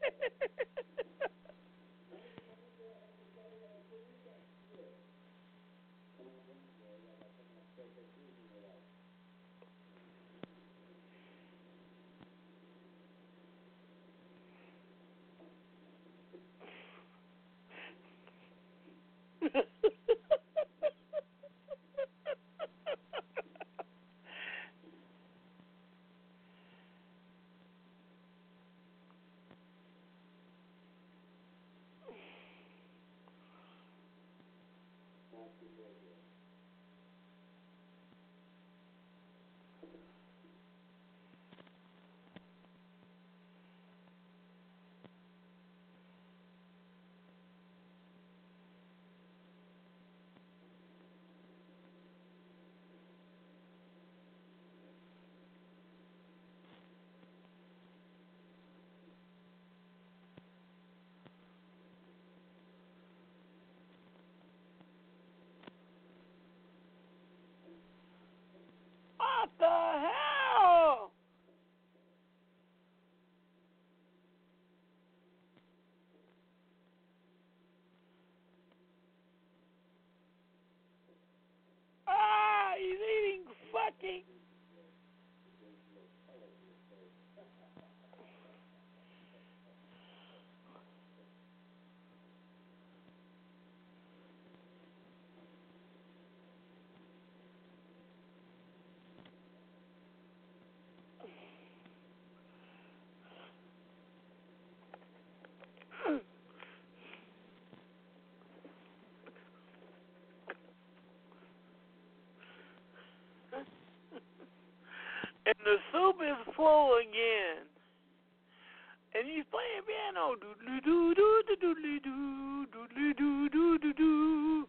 the soup is full again. And he's playing piano. Doodly doo doo doodly doo doodly doo doo doo doo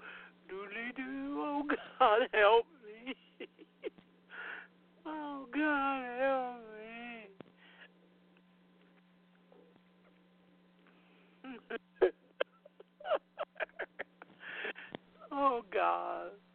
doodly doo. Oh God, help me! oh God, help me! oh God.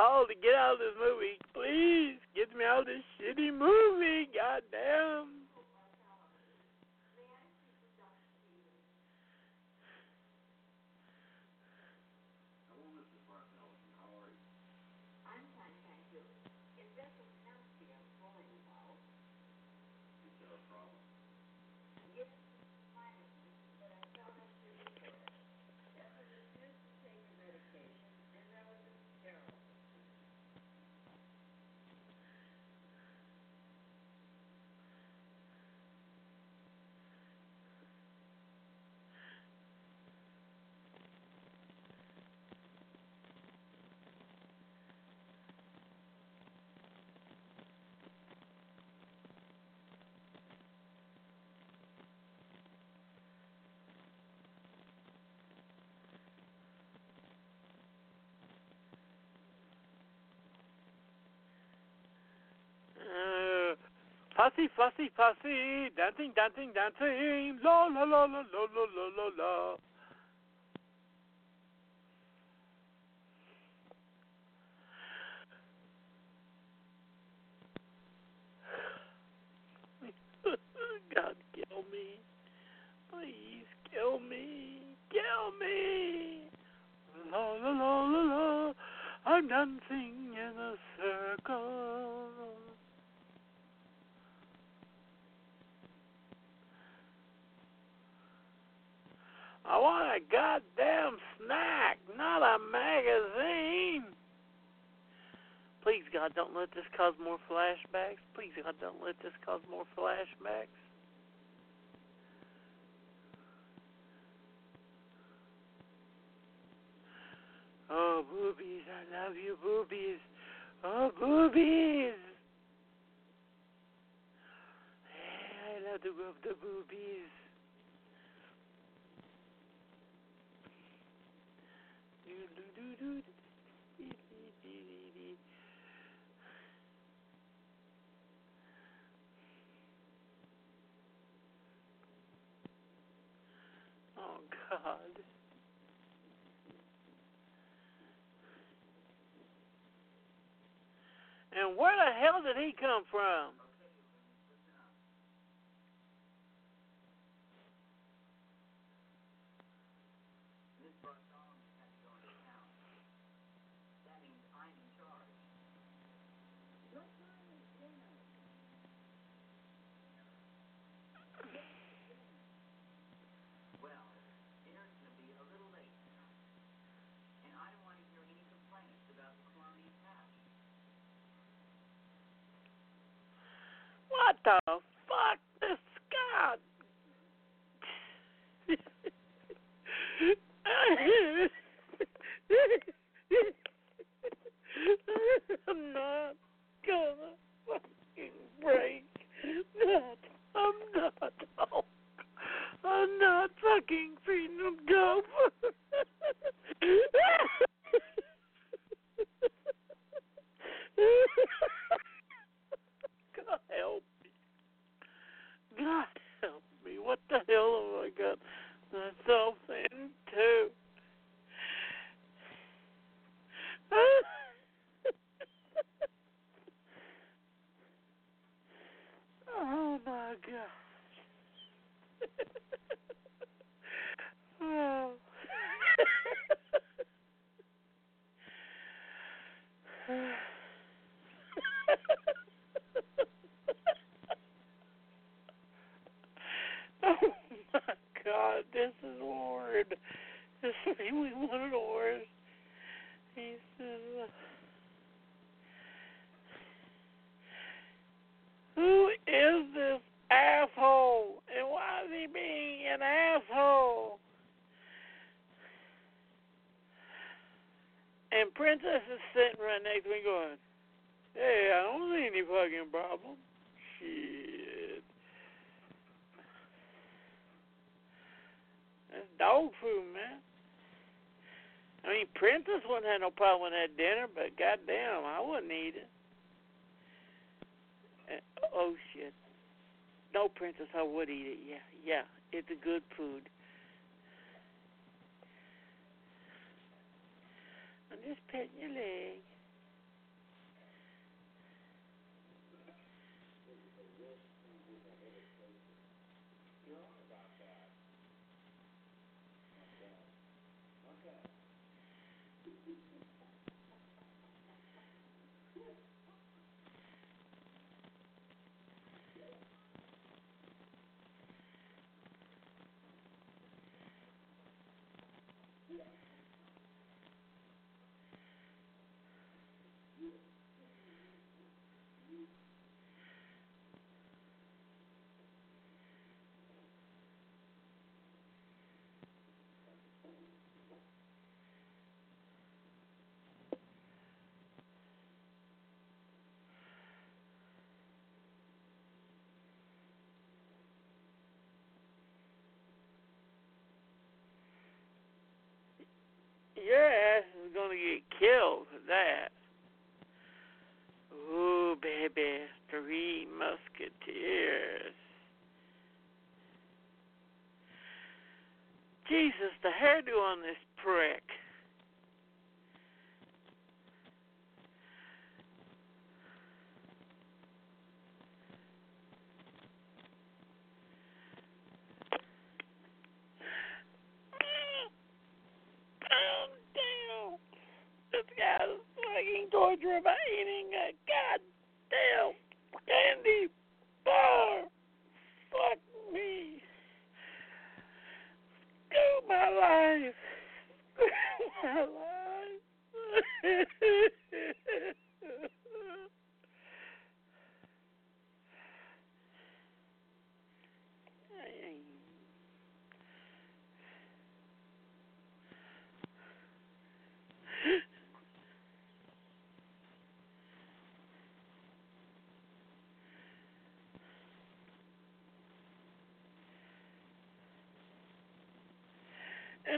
Call to get out of this movie. Please get me out of this shitty movie. Goddamn. Hello, Mrs. Barthel. How are you? I'm fine, thank you. It doesn't sound to be I'm calling about. Is there a problem? Yes, vitamins, but I found out your report. That was refused to take the medication, and that was a steroid. Uh, fussy, fussy, fussy. Dancing, dancing, dancing. La la la la la la la la. God, kill me. Please kill me. Kill me. La la la la la. I'm dancing in a circle. I want a goddamn snack, not a magazine. Please, God, don't let this cause more flashbacks. Please, God, don't let this cause more flashbacks. Oh, boobies, I love you, boobies. Oh, boobies. I love to rub the boobies. Oh God. And where the hell did he come from? Miss Bartholomew had to go into town. That means I'm in charge. What time is dinner? Well, dinner's gonna be a little late tonight. And I don't want to hear any complaints about the Columbia patch. this is Lord. We wanted. He says, uh, Who is this asshole? And why is he being an asshole? And Princess is sitting right next to me going, Hey, I don't see any fucking problem. Shit. That's dog food, man. I mean, No problem with that dinner, but goddamn, I wouldn't eat it. Uh, oh shit. No, Princess, I would eat it. Yeah, yeah, it's a good food. I'm just petting your leg. Your ass is gonna get killed for that. Ooh, baby, three musketeers. Jesus, the hairdo on this prick. Calm down. This guy's fucking torture by eating a goddamn candy bar. Fuck me. Screw my life. Screw my life.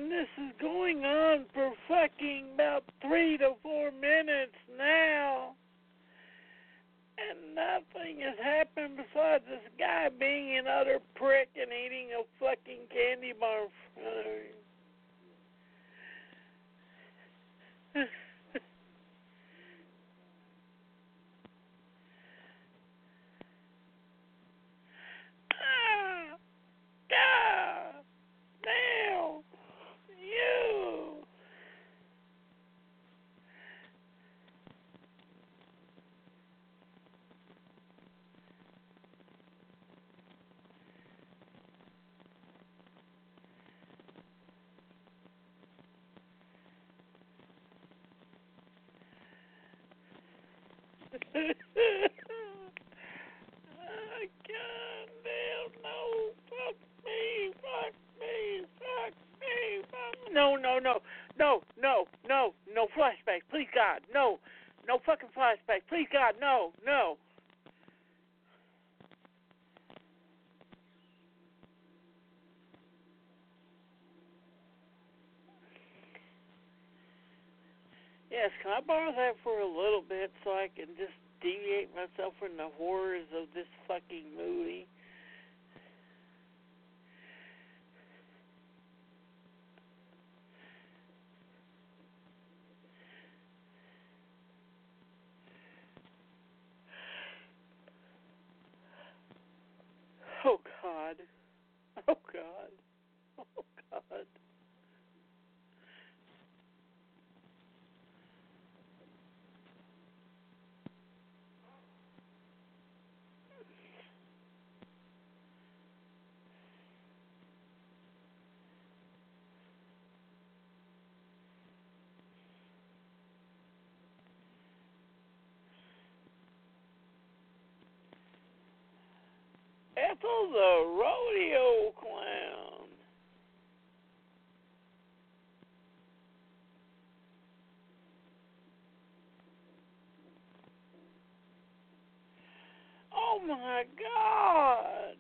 And this is going on for fucking about three to four minutes now. And nothing has happened besides this guy being an utter prick and eating a fucking candy bar. the rodeo clown. Oh my God.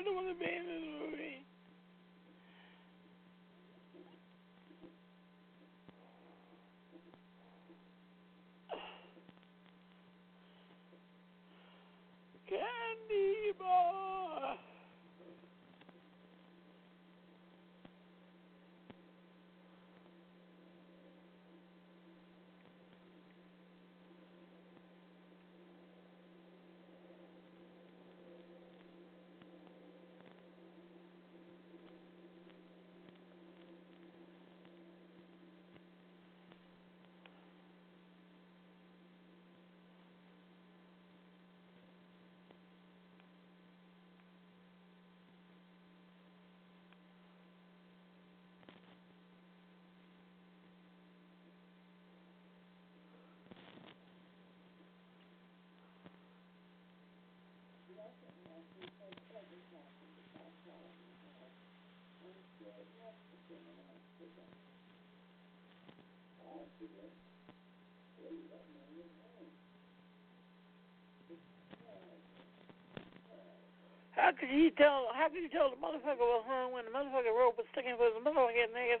I don't want to be in this movie. Candy bar. How could you tell? How could you tell the motherfucker was hung when the motherfucker rope was sticking for the motherfucker nigga?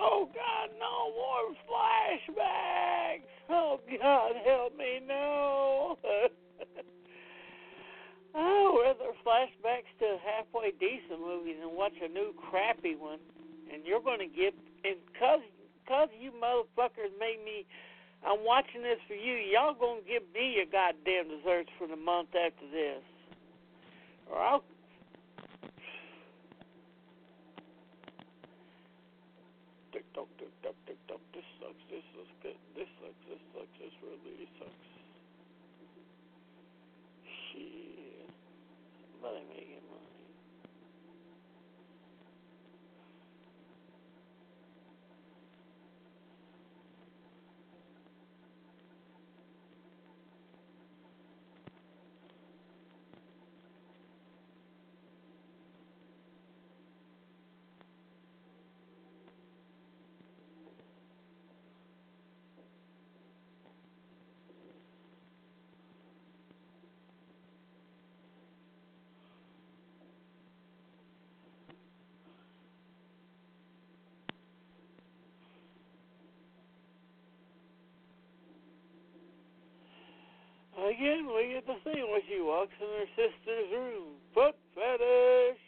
Oh God, no more flashbacks. Oh Oh God, help me, no. oh, rather flashbacks to halfway decent movies and watch a new crappy one, and you're to and cause cause you motherfuckers made me. I'm watching this for you. Y'all gonna give me your goddamn desserts for the month after this, or I'll tick tock, tick tock, tick tock. This sucks. This sucks. Good. This sucks. This sucks. This really sucks. Shit. Somebody making money. Again, we get to see when she walks in her sister's room. Foot fetish.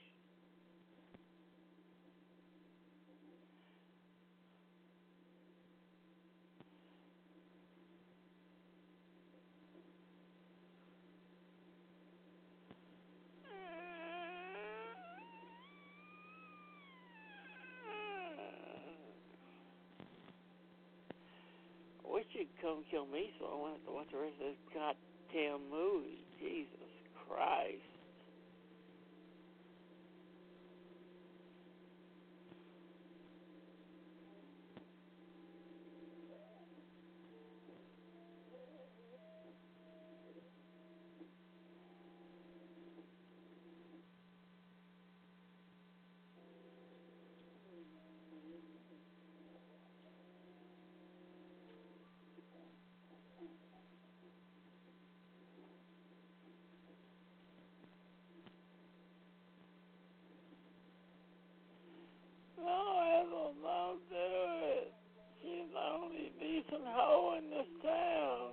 Come kill me so I won't have to watch the rest of this goddamn movie. Jesus Christ. No, Ethel, don't do it. She's the only decent hoe in this town.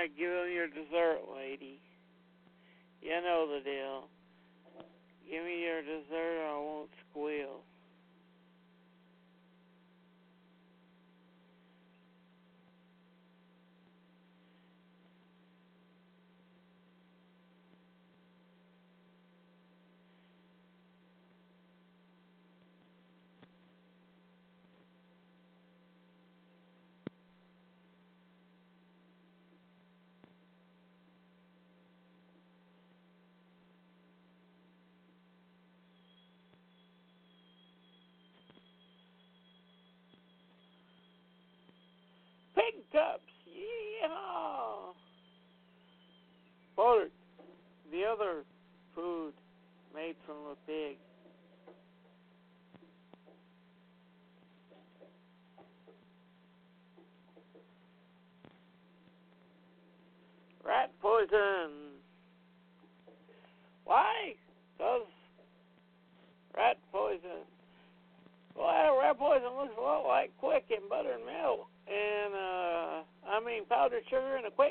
Yeah, give him your dessert, lady. You know the deal. Give me your dessert or I won't squeal. Pig cups, yeehaw! Pork, the other food made from a pig. Rat poison. Why? Because rat poison. Well, rat poison looks a lot like quick and butter and milk, and uh, I mean powdered sugar in a quick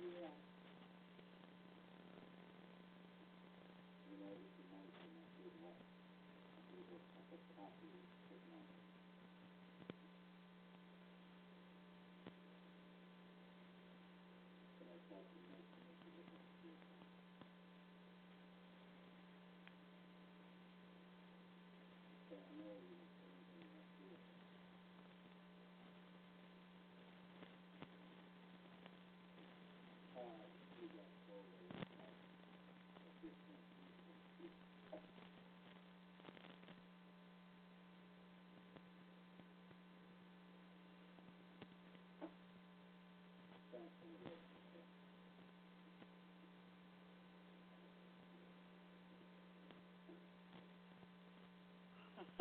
Yeah.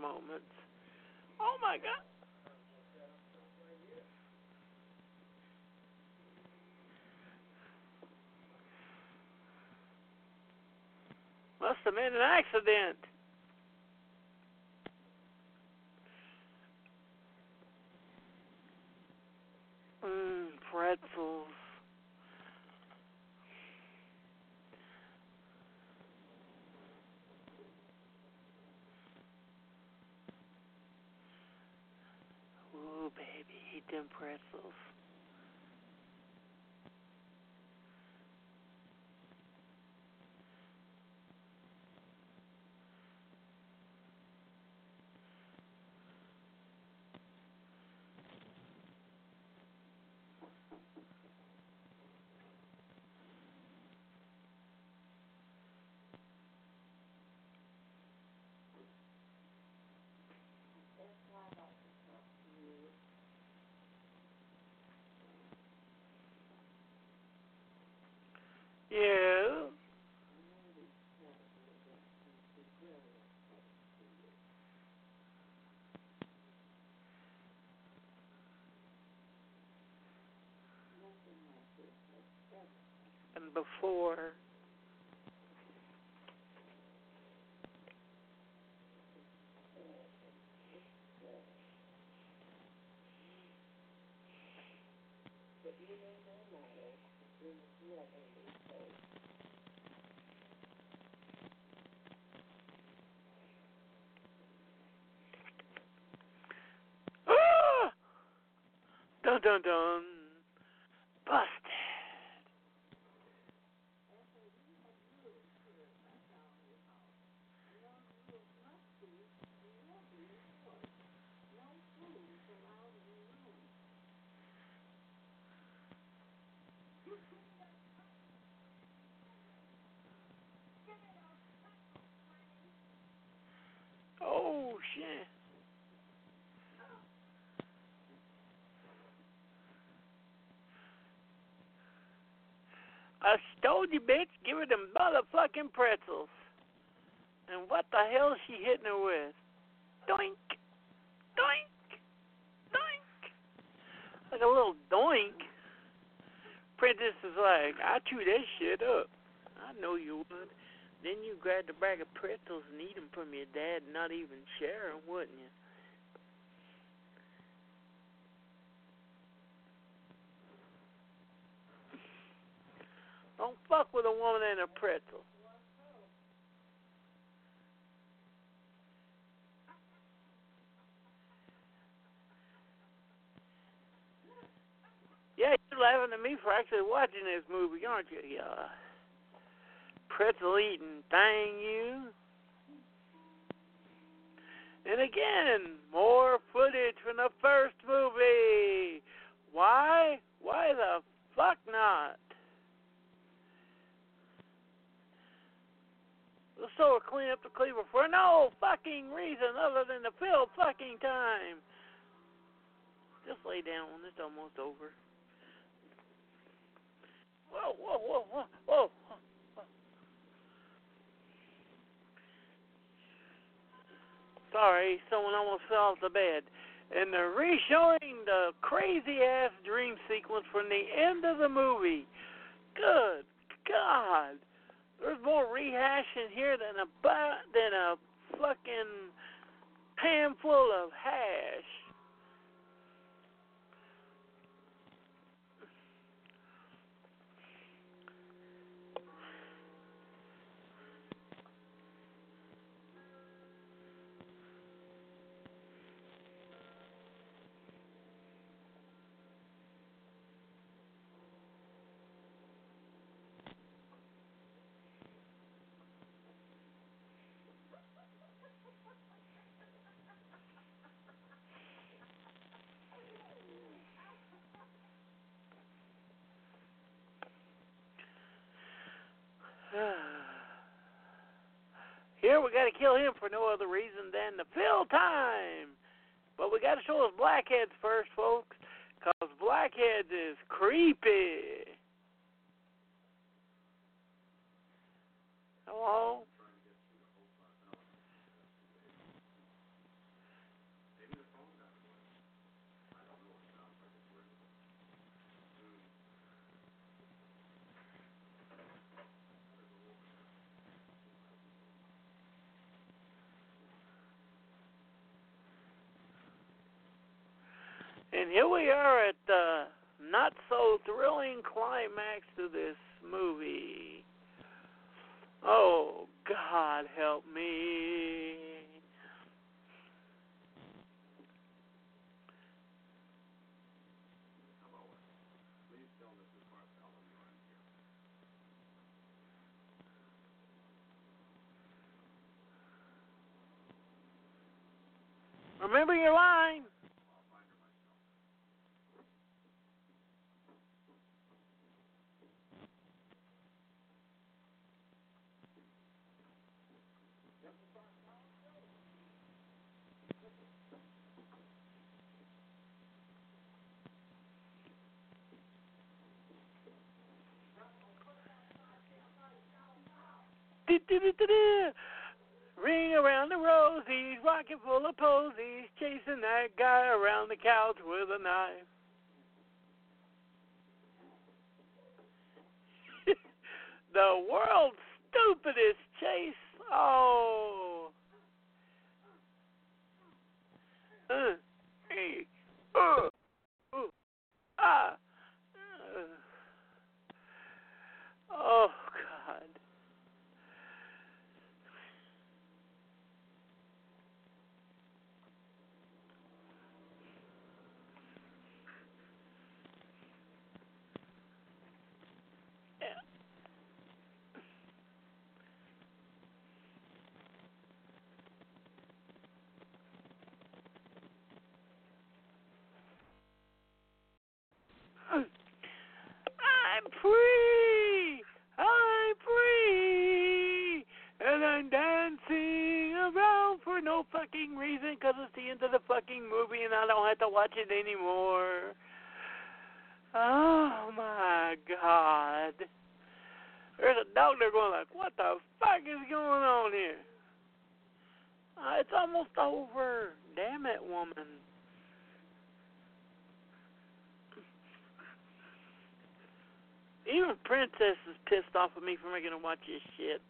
moments. Oh my God. Must have been an accident. before. dun dun dun. Told you, bitch, give her them motherfucking pretzels. And what the hell is she hitting her with? Doink, doink, doink. Like a little doink. Princess is like, I chew that shit up. I know you would. Then you grab the bag of pretzels and eat them from your dad and not even share 'em, wouldn't you? Don't fuck with a woman and a pretzel. Yeah, you're laughing at me for actually watching this movie, aren't you? Yeah. Pretzel eating thing, you. And again, more footage from the first movie. Why? Why the fuck not? Let's clean up the cleaver for no fucking reason other than to fill fucking time. Just lay down when it's almost over. Whoa, whoa, whoa, whoa, whoa. Sorry, someone almost fell off the bed. And they're re-showing the crazy ass dream sequence from the end of the movie. Good God. There's more rehash in here than a than a fucking pan full of hash. We got to kill him for no other reason than to fill time. But we got to show us blackheads first, folks, because blackheads is creepy. Hello. And here we are at the not so thrilling climax to this movie. Oh, God help me. Remember your line. Du-du-du-du-du. Ring around the rosies, rocking full of posies, chasing that guy around the couch with a knife. the world's stupidest chase. Oh. Uh, uh, uh. Uh. Oh, God. the end of the fucking movie and I don't have to watch it anymore. Oh my god. There's a dog there going like, what the fuck is going on here? Uh, it's almost over. Damn it, woman. Even Princess is pissed off at me for making her watch this shit.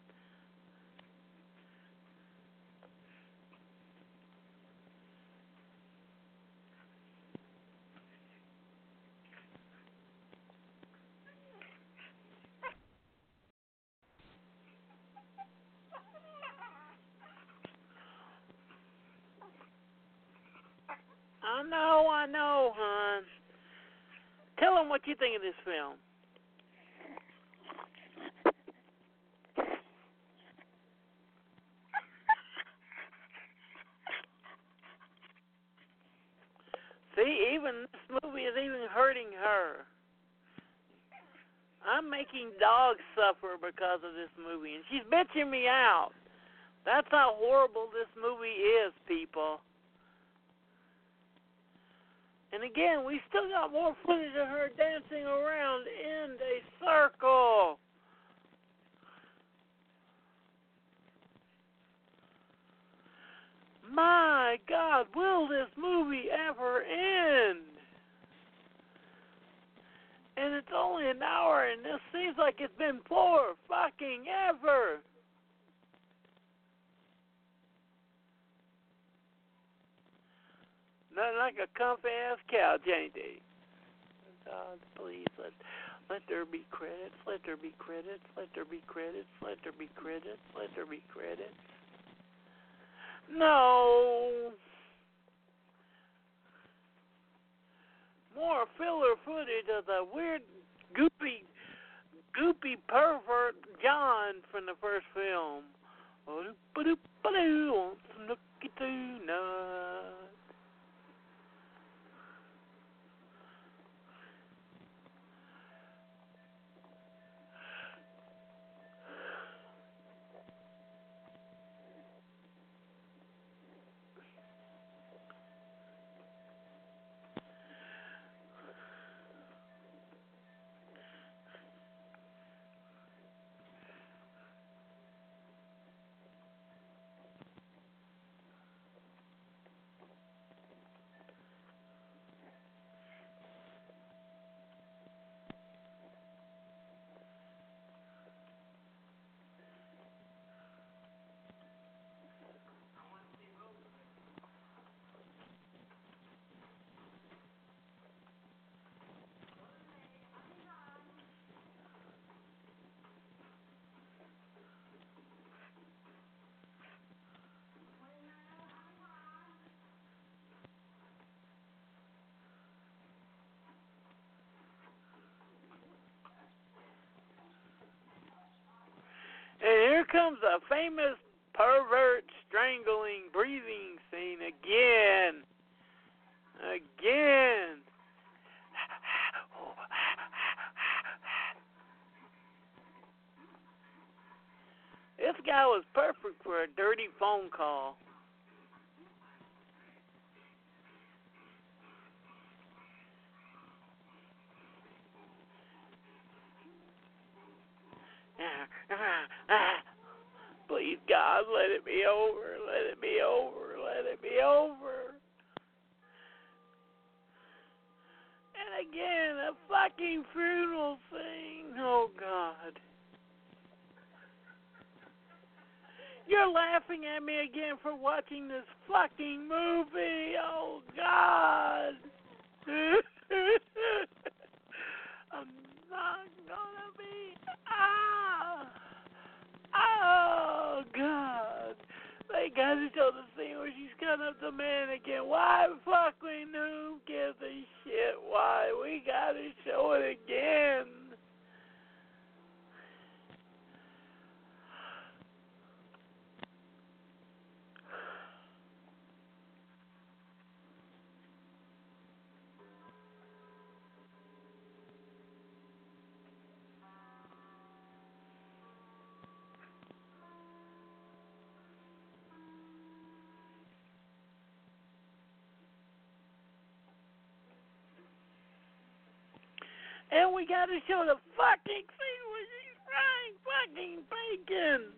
I know, hon. Tell them what you think of this film. See, even this movie is even hurting her. I'm making dogs suffer because of this movie, and she's bitching me out. That's how horrible this movie is, people. And again, we still got more footage of her dancing around in a circle. My God, will this movie ever end? And it's only an hour, and this seems like it's been four fucking ever. Nothing like a comfy ass couch, ain't they? God, please let let there be credits, let there be credits, let there be credits, let there be credits, let there be credits. No. More filler footage of the weird, goopy, goopy pervert John from the first film. Want some nookie tuna. And here comes a famous pervert strangling breathing scene again. Again. This guy was perfect for a dirty phone call. Ah, ah, ah. Please, God, let it be over. Let it be over. Let it be over. And again, a fucking funeral thing. Oh, God. You're laughing at me again for watching this fucking movie. Oh, God. I'm not gonna be. Ah! Oh, God. To show the scene where she's cutting up the mannequin. Why fucking who gives a shit? Why? We got to show it again. We got to show the fucking scene where she's frying fucking bacon.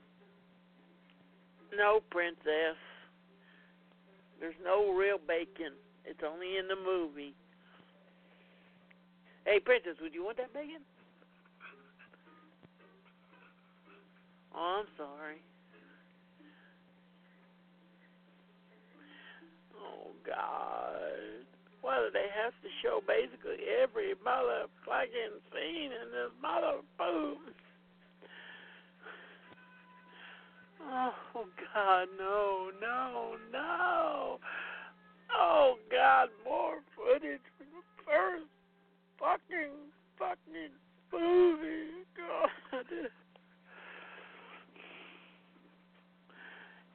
No, princess. There's no real bacon. It's only in the movie. Hey, princess, would you want that bacon? Oh, I'm sorry. Oh God. Do they have to show basically every motherfucking scene in this mother boom? Oh God, no, no, no. Oh God, more footage from the first fucking fucking movie. God.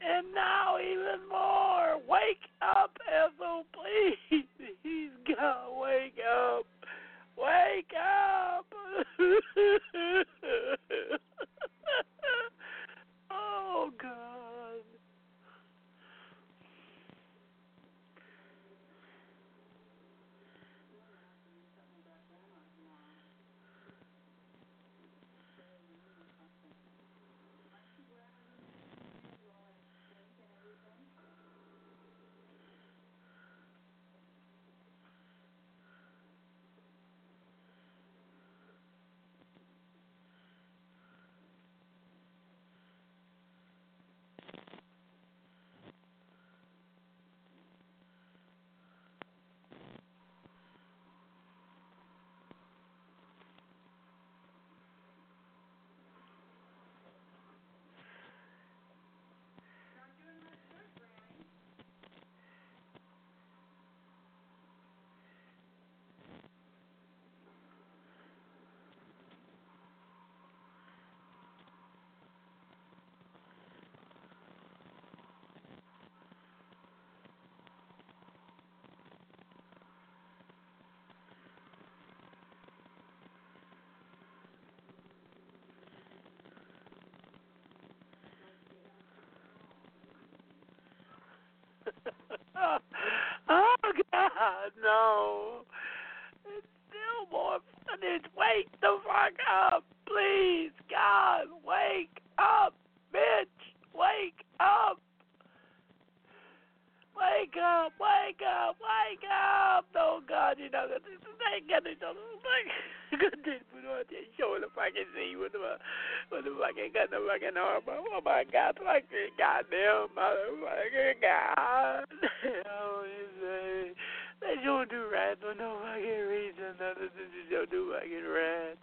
And now even more. Wake up, Ethel, please. He's got to wake up. Wake up. oh, God. oh God, no! It's still more footage. Wake the fuck up, please, God! Wake up, bitch! Wake up! Wake up! Wake up! Wake up! Oh God, you know they get it on like good day put on there showing the fucking scene with the with the fucking got the fucking armor. Oh my God, the goddamn motherfucking God. oh, they they don't do rats for no fucking reason than they don't do fucking rats.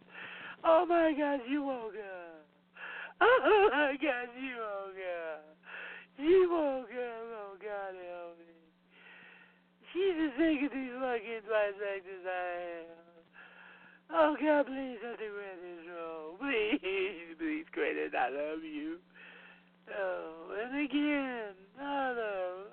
Oh my God, you woke up. Oh my God, you woke up. You woke up. Oh God, help me. She's as sick of these fucking bisexuals I am. Oh God, please don't do this wrong. Please, please, Credit, I love you. Oh, and again, another.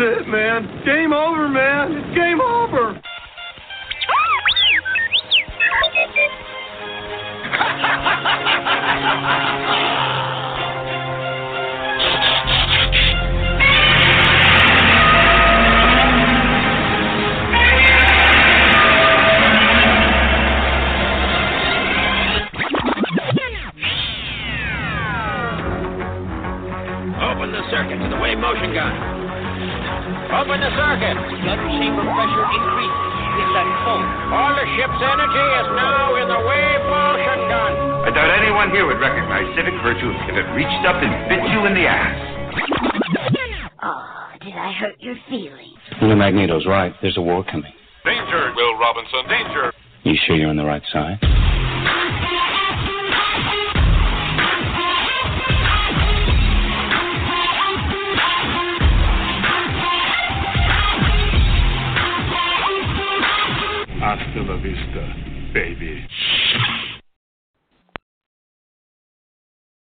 It, man.